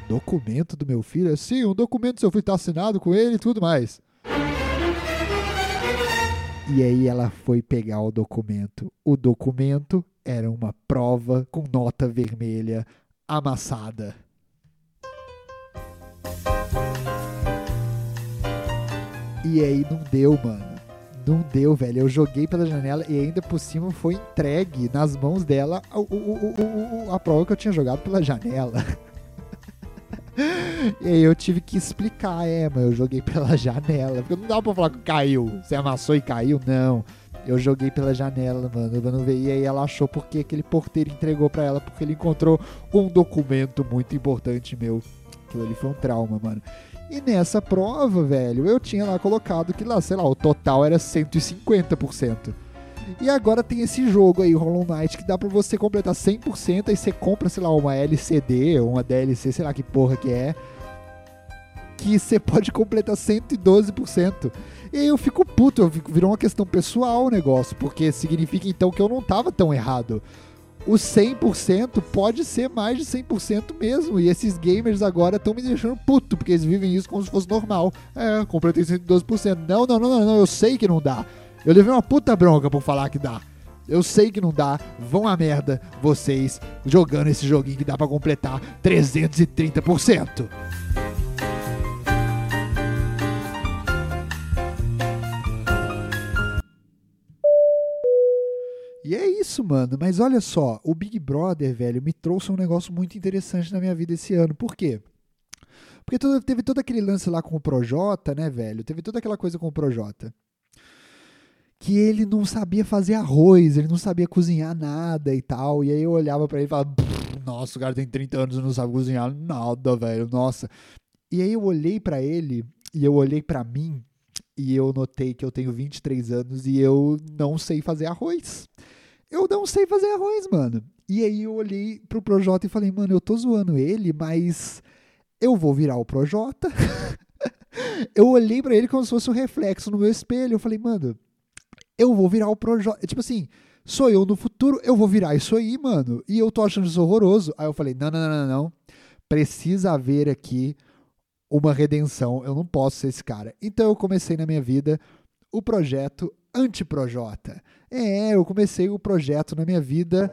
Speaker 1: documento do meu filho? Sim, um documento do seu filho está assinado com ele e tudo mais. E aí ela foi pegar o documento. O documento era uma prova com nota vermelha amassada. E aí não deu, mano. Não deu, velho. Eu joguei pela janela e ainda por cima foi entregue nas mãos dela a, a, a, a prova que eu tinha jogado pela janela. e aí eu tive que explicar, é, mas eu joguei pela janela. Porque não dá pra falar que caiu. Você amassou e caiu? Não. Eu joguei pela janela, mano. Eu não veio. E aí ela achou porque aquele porteiro entregou para ela, porque ele encontrou um documento muito importante meu. Aquilo ali foi um trauma, mano. E nessa prova, velho, eu tinha lá colocado que lá, sei lá, o total era 150%. E agora tem esse jogo aí, Hollow Knight, que dá pra você completar 100%, aí você compra, sei lá, uma LCD ou uma DLC, sei lá que porra que é, que você pode completar 112%. E aí eu fico puto, eu fico, virou uma questão pessoal o negócio, porque significa então que eu não tava tão errado. O 100% pode ser mais de 100% mesmo. E esses gamers agora estão me deixando puto, porque eles vivem isso como se fosse normal. É, completei 112%. Não, não, não, não, não, eu sei que não dá. Eu levei uma puta bronca por falar que dá. Eu sei que não dá. Vão a merda vocês jogando esse joguinho que dá para completar 330%. E é isso, mano. Mas olha só, o Big Brother, velho, me trouxe um negócio muito interessante na minha vida esse ano. Por quê? Porque teve todo aquele lance lá com o Projota, né, velho? Teve toda aquela coisa com o Projota que ele não sabia fazer arroz, ele não sabia cozinhar nada e tal. E aí eu olhava para ele e falava: Nossa, o cara tem 30 anos e não sabe cozinhar nada, velho, nossa. E aí eu olhei para ele e eu olhei para mim e eu notei que eu tenho 23 anos e eu não sei fazer arroz. Eu não sei fazer arroz, mano. E aí eu olhei pro Projota e falei: Mano, eu tô zoando ele, mas eu vou virar o Projota. eu olhei para ele como se fosse um reflexo no meu espelho. Eu falei: Mano eu vou virar o Projota. Tipo assim, sou eu no futuro, eu vou virar isso aí, mano. E eu tô achando isso horroroso. Aí eu falei: não, não, não, não, não. Precisa haver aqui uma redenção. Eu não posso ser esse cara. Então eu comecei na minha vida o projeto Antiprojota. É, eu comecei o projeto na minha vida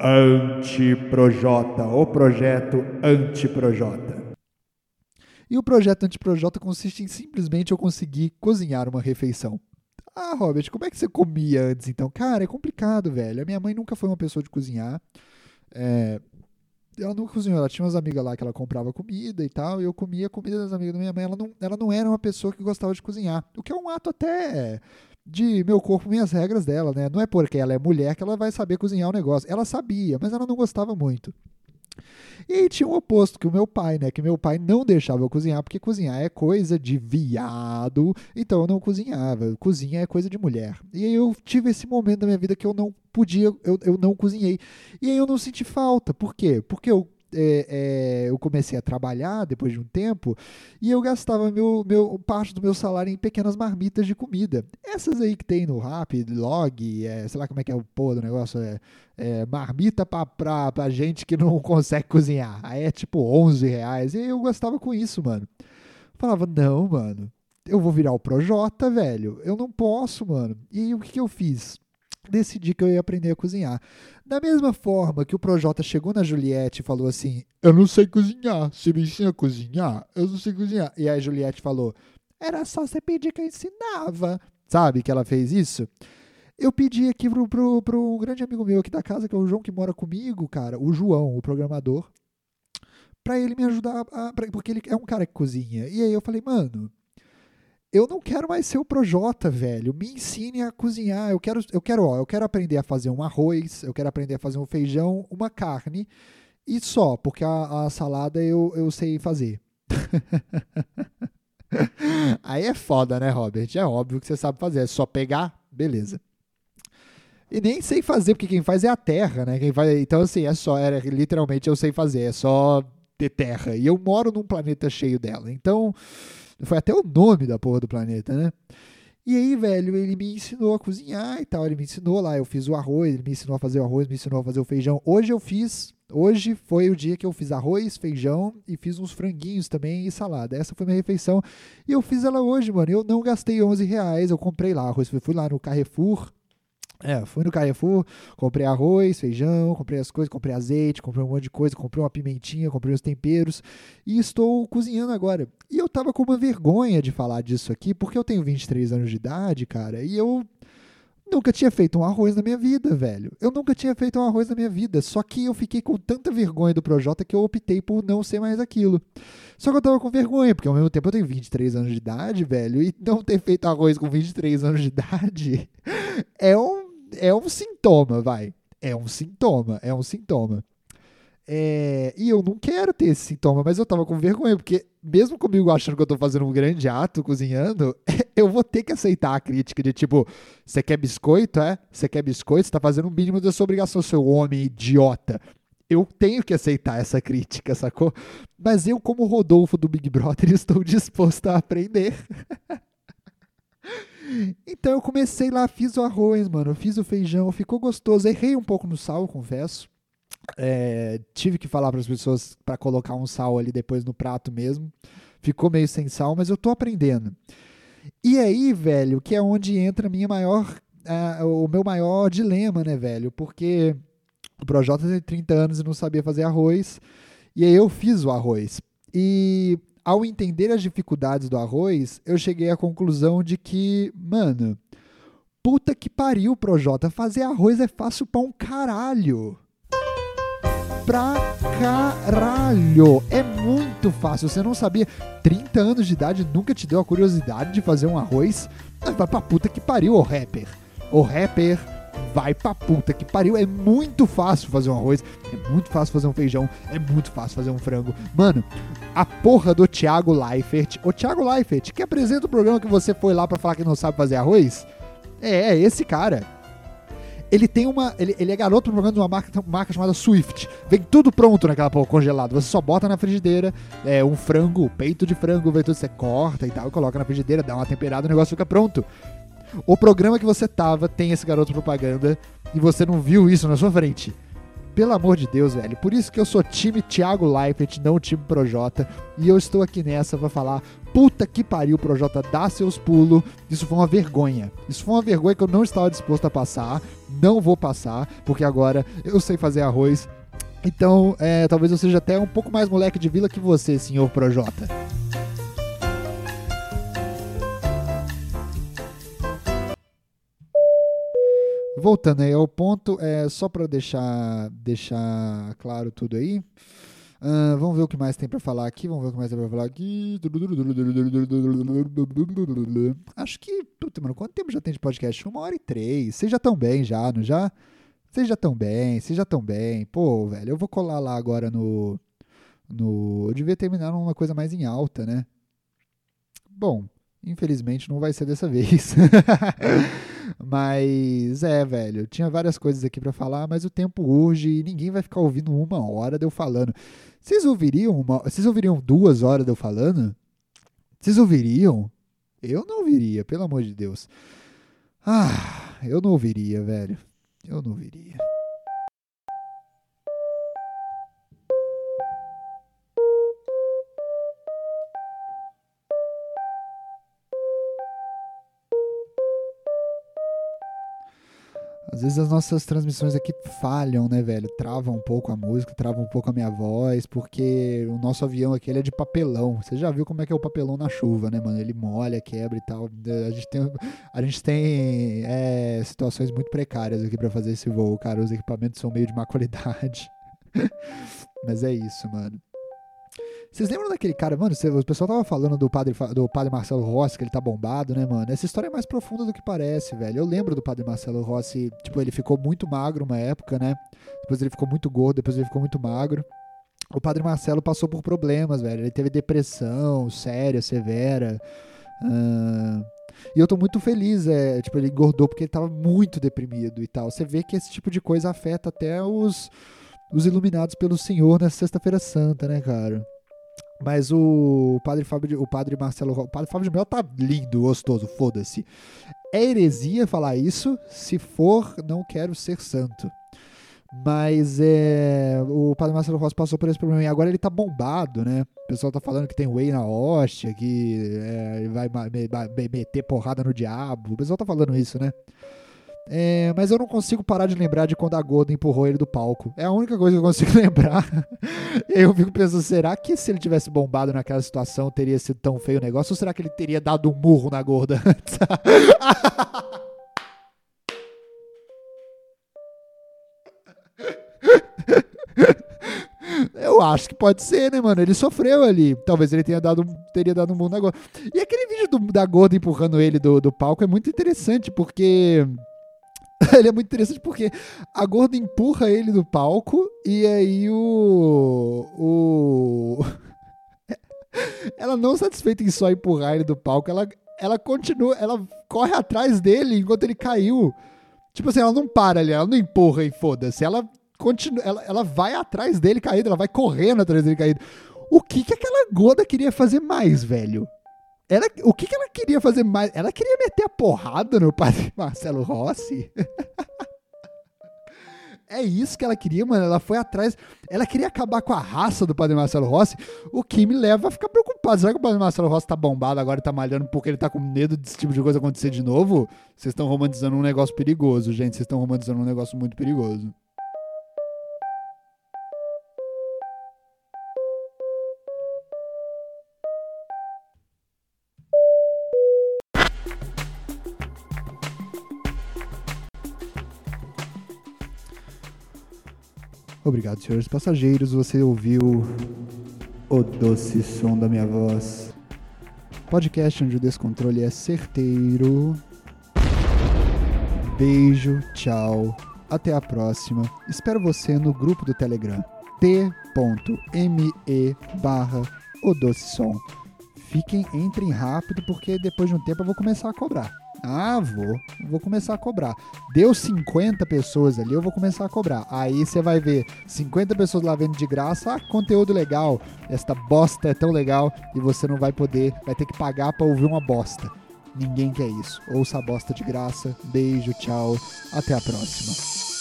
Speaker 1: Antiprojota, o projeto Antiprojota. E o projeto Antiprojota consiste em simplesmente eu conseguir cozinhar uma refeição. Ah, Robert, como é que você comia antes então? Cara, é complicado, velho. A minha mãe nunca foi uma pessoa de cozinhar. É, ela nunca cozinhou, ela tinha umas amigas lá que ela comprava comida e tal, e eu comia comida das amigas da minha mãe. Ela não, ela não era uma pessoa que gostava de cozinhar. O que é um ato até de meu corpo, minhas regras dela, né? Não é porque ela é mulher que ela vai saber cozinhar o negócio. Ela sabia, mas ela não gostava muito. E tinha o oposto, que o meu pai, né? Que meu pai não deixava eu cozinhar, porque cozinhar é coisa de viado, então eu não cozinhava. Cozinha é coisa de mulher. E aí eu tive esse momento da minha vida que eu não podia, eu, eu não cozinhei. E aí eu não senti falta. Por quê? Porque eu é, é, eu comecei a trabalhar depois de um tempo e eu gastava meu, meu, parte do meu salário em pequenas marmitas de comida. Essas aí que tem no Rap, Log, é, sei lá como é que é o pô do negócio, é, é marmita pra, pra, pra gente que não consegue cozinhar. Aí é tipo 11 reais. E eu gastava com isso, mano. Falava, não, mano, eu vou virar o Projota, velho. Eu não posso, mano. E aí o que, que eu fiz? decidi que eu ia aprender a cozinhar. Da mesma forma que o Projota chegou na Juliette e falou assim: Eu não sei cozinhar, você me ensina a cozinhar? Eu não sei cozinhar. E aí a Juliette falou: Era só você pedir que eu ensinava. Sabe que ela fez isso? Eu pedi aqui pro, pro, pro um grande amigo meu aqui da casa, que é o João, que mora comigo, cara, o João, o programador, pra ele me ajudar, a, pra, porque ele é um cara que cozinha. E aí eu falei, mano, eu não quero mais ser o Projota, velho. Me ensine a cozinhar. Eu quero, eu quero, ó, eu quero aprender a fazer um arroz, eu quero aprender a fazer um feijão, uma carne e só, porque a, a salada eu, eu sei fazer. Aí é foda, né, Robert? É óbvio que você sabe fazer, é só pegar, beleza. E nem sei fazer, porque quem faz é a terra, né? Quem faz, então, assim, é só, é, literalmente eu sei fazer, é só ter terra. E eu moro num planeta cheio dela. Então, foi até o nome da porra do planeta, né? E aí, velho, ele me ensinou a cozinhar e tal. Ele me ensinou lá, eu fiz o arroz, ele me ensinou a fazer o arroz, me ensinou a fazer o feijão. Hoje eu fiz, hoje foi o dia que eu fiz arroz, feijão e fiz uns franguinhos também e salada. Essa foi minha refeição. E eu fiz ela hoje, mano. Eu não gastei 11 reais, eu comprei lá arroz. Fui lá no Carrefour, é, fui no Carrefour, comprei arroz, feijão, comprei as coisas, comprei azeite, comprei um monte de coisa, comprei uma pimentinha, comprei os temperos e estou cozinhando agora. E eu tava com uma vergonha de falar disso aqui, porque eu tenho 23 anos de idade, cara, e eu nunca tinha feito um arroz na minha vida, velho. Eu nunca tinha feito um arroz na minha vida, só que eu fiquei com tanta vergonha do Projota que eu optei por não ser mais aquilo. Só que eu tava com vergonha, porque ao mesmo tempo eu tenho 23 anos de idade, velho, e não ter feito arroz com 23 anos de idade é um é um sintoma, vai. É um sintoma, é um sintoma. É, e eu não quero ter esse sintoma, mas eu tava com vergonha, porque mesmo comigo achando que eu tô fazendo um grande ato cozinhando, eu vou ter que aceitar a crítica de tipo, você quer biscoito, é? Você quer biscoito? Você tá fazendo o mínimo da sua obrigação, seu homem idiota. Eu tenho que aceitar essa crítica, sacou? Mas eu, como Rodolfo do Big Brother, estou disposto a aprender. Então eu comecei lá, fiz o arroz, mano, fiz o feijão, ficou gostoso. Errei um pouco no sal, confesso. É, tive que falar para as pessoas para colocar um sal ali depois no prato mesmo. Ficou meio sem sal, mas eu tô aprendendo. E aí, velho, que é onde entra minha maior, uh, o meu maior dilema, né, velho? Porque o Projota tem 30 anos e não sabia fazer arroz. E aí eu fiz o arroz. E ao entender as dificuldades do arroz, eu cheguei à conclusão de que, mano, puta que pariu, Projota, fazer arroz é fácil pra um caralho. Pra caralho. É muito fácil. Você não sabia. 30 anos de idade nunca te deu a curiosidade de fazer um arroz? Vai pra puta que pariu, ô rapper. Ô rapper vai pra puta que pariu. É muito fácil fazer um arroz, é muito fácil fazer um feijão, é muito fácil fazer um frango. Mano, a porra do Thiago Leifert, o Thiago Leifert, que apresenta o programa que você foi lá para falar que não sabe fazer arroz, é, é esse cara. Ele tem uma. Ele, ele é garoto do programa de uma marca, marca chamada Swift. Vem tudo pronto naquela porra congelado. Você só bota na frigideira é, um frango, peito de frango, vem tudo, você corta e tal, coloca na frigideira, dá uma temperada, o negócio fica pronto. O programa que você tava tem esse garoto propaganda e você não viu isso na sua frente. Pelo amor de Deus, velho. Por isso que eu sou time Thiago Leifert, não time Projota. E eu estou aqui nessa pra falar: puta que pariu, Projota, dá seus pulos. Isso foi uma vergonha. Isso foi uma vergonha que eu não estava disposto a passar. Não vou passar, porque agora eu sei fazer arroz. Então, é, talvez eu seja até um pouco mais moleque de vila que você, senhor Projota. Voltando aí ao ponto, é, só para deixar, deixar claro tudo aí. Uh, vamos ver o que mais tem para falar aqui. Vamos ver o que mais tem para falar aqui. Acho que, puta, mano, quanto tempo já tem de podcast? Uma hora e três. Vocês já estão bem já, não já? Vocês já estão bem, vocês já estão bem. Pô, velho, eu vou colar lá agora no. no eu devia terminar numa coisa mais em alta, né? Bom, infelizmente não vai ser dessa vez. Mas é, velho, tinha várias coisas aqui para falar, mas o tempo urge e ninguém vai ficar ouvindo uma hora de eu falando. Vocês ouviriam uma, vocês ouviriam duas horas de eu falando? Vocês ouviriam? Eu não ouviria, pelo amor de Deus. Ah, eu não ouviria, velho. Eu não ouviria. Às vezes as nossas transmissões aqui falham, né, velho? Travam um pouco a música, travam um pouco a minha voz, porque o nosso avião aqui ele é de papelão. Você já viu como é que é o papelão na chuva, né, mano? Ele molha, quebra e tal. A gente tem, a gente tem é, situações muito precárias aqui para fazer esse voo, cara. Os equipamentos são meio de má qualidade. Mas é isso, mano. Vocês lembram daquele cara, mano? O pessoal tava falando do padre, do padre Marcelo Rossi, que ele tá bombado, né, mano? Essa história é mais profunda do que parece, velho. Eu lembro do padre Marcelo Rossi, tipo, ele ficou muito magro uma época, né? Depois ele ficou muito gordo, depois ele ficou muito magro. O padre Marcelo passou por problemas, velho. Ele teve depressão séria, severa. Uh... E eu tô muito feliz, é, tipo, ele engordou porque ele tava muito deprimido e tal. Você vê que esse tipo de coisa afeta até os, os iluminados pelo Senhor na Sexta-feira Santa, né, cara? Mas o padre Fábio, o padre Marcelo, o padre Fábio de Mel tá lindo, gostoso, foda-se. É heresia falar isso, se for, não quero ser santo. Mas é, o padre Marcelo Rossi passou por esse problema e agora ele tá bombado, né? O pessoal tá falando que tem whey na hóstia, que é, vai meter porrada no diabo. O pessoal tá falando isso, né? É, mas eu não consigo parar de lembrar de quando a Gorda empurrou ele do palco. É a única coisa que eu consigo lembrar. eu fico pensando, será que se ele tivesse bombado naquela situação teria sido tão feio o negócio? Ou será que ele teria dado um murro na Gorda antes? Eu acho que pode ser, né, mano? Ele sofreu ali. Talvez ele tenha dado, teria dado um mundo agora. E aquele vídeo do, da Gorda empurrando ele do, do palco é muito interessante, porque ele é muito interessante porque a gorda empurra ele do palco e aí o. o ela não satisfeita em só empurrar ele do palco, ela, ela continua, ela corre atrás dele enquanto ele caiu. Tipo assim, ela não para ali, ela não empurra e foda-se. Ela continua, ela, ela vai atrás dele caído, ela vai correndo atrás dele caído. O que que aquela gorda queria fazer mais, velho? Ela, o que, que ela queria fazer mais? Ela queria meter a porrada no padre Marcelo Rossi? É isso que ela queria, mano. Ela foi atrás. Ela queria acabar com a raça do Padre Marcelo Rossi, o que me leva a ficar preocupado. Será que o Padre Marcelo Rossi tá bombado agora e tá malhando porque ele tá com medo desse tipo de coisa acontecer de novo? Vocês estão romantizando um negócio perigoso, gente. Vocês estão romantizando um negócio muito perigoso. Obrigado, senhores passageiros. Você ouviu o doce som da minha voz. Podcast onde o descontrole é certeiro. Beijo, tchau. Até a próxima. Espero você no grupo do Telegram t.me barra o doce som. Fiquem, entrem rápido porque depois de um tempo eu vou começar a cobrar. Ah, vou. Vou começar a cobrar. Deu 50 pessoas ali, eu vou começar a cobrar. Aí você vai ver 50 pessoas lá vendo de graça, ah, conteúdo legal. Esta bosta é tão legal e você não vai poder, vai ter que pagar para ouvir uma bosta. Ninguém quer isso. Ouça a bosta de graça. Beijo, tchau. Até a próxima.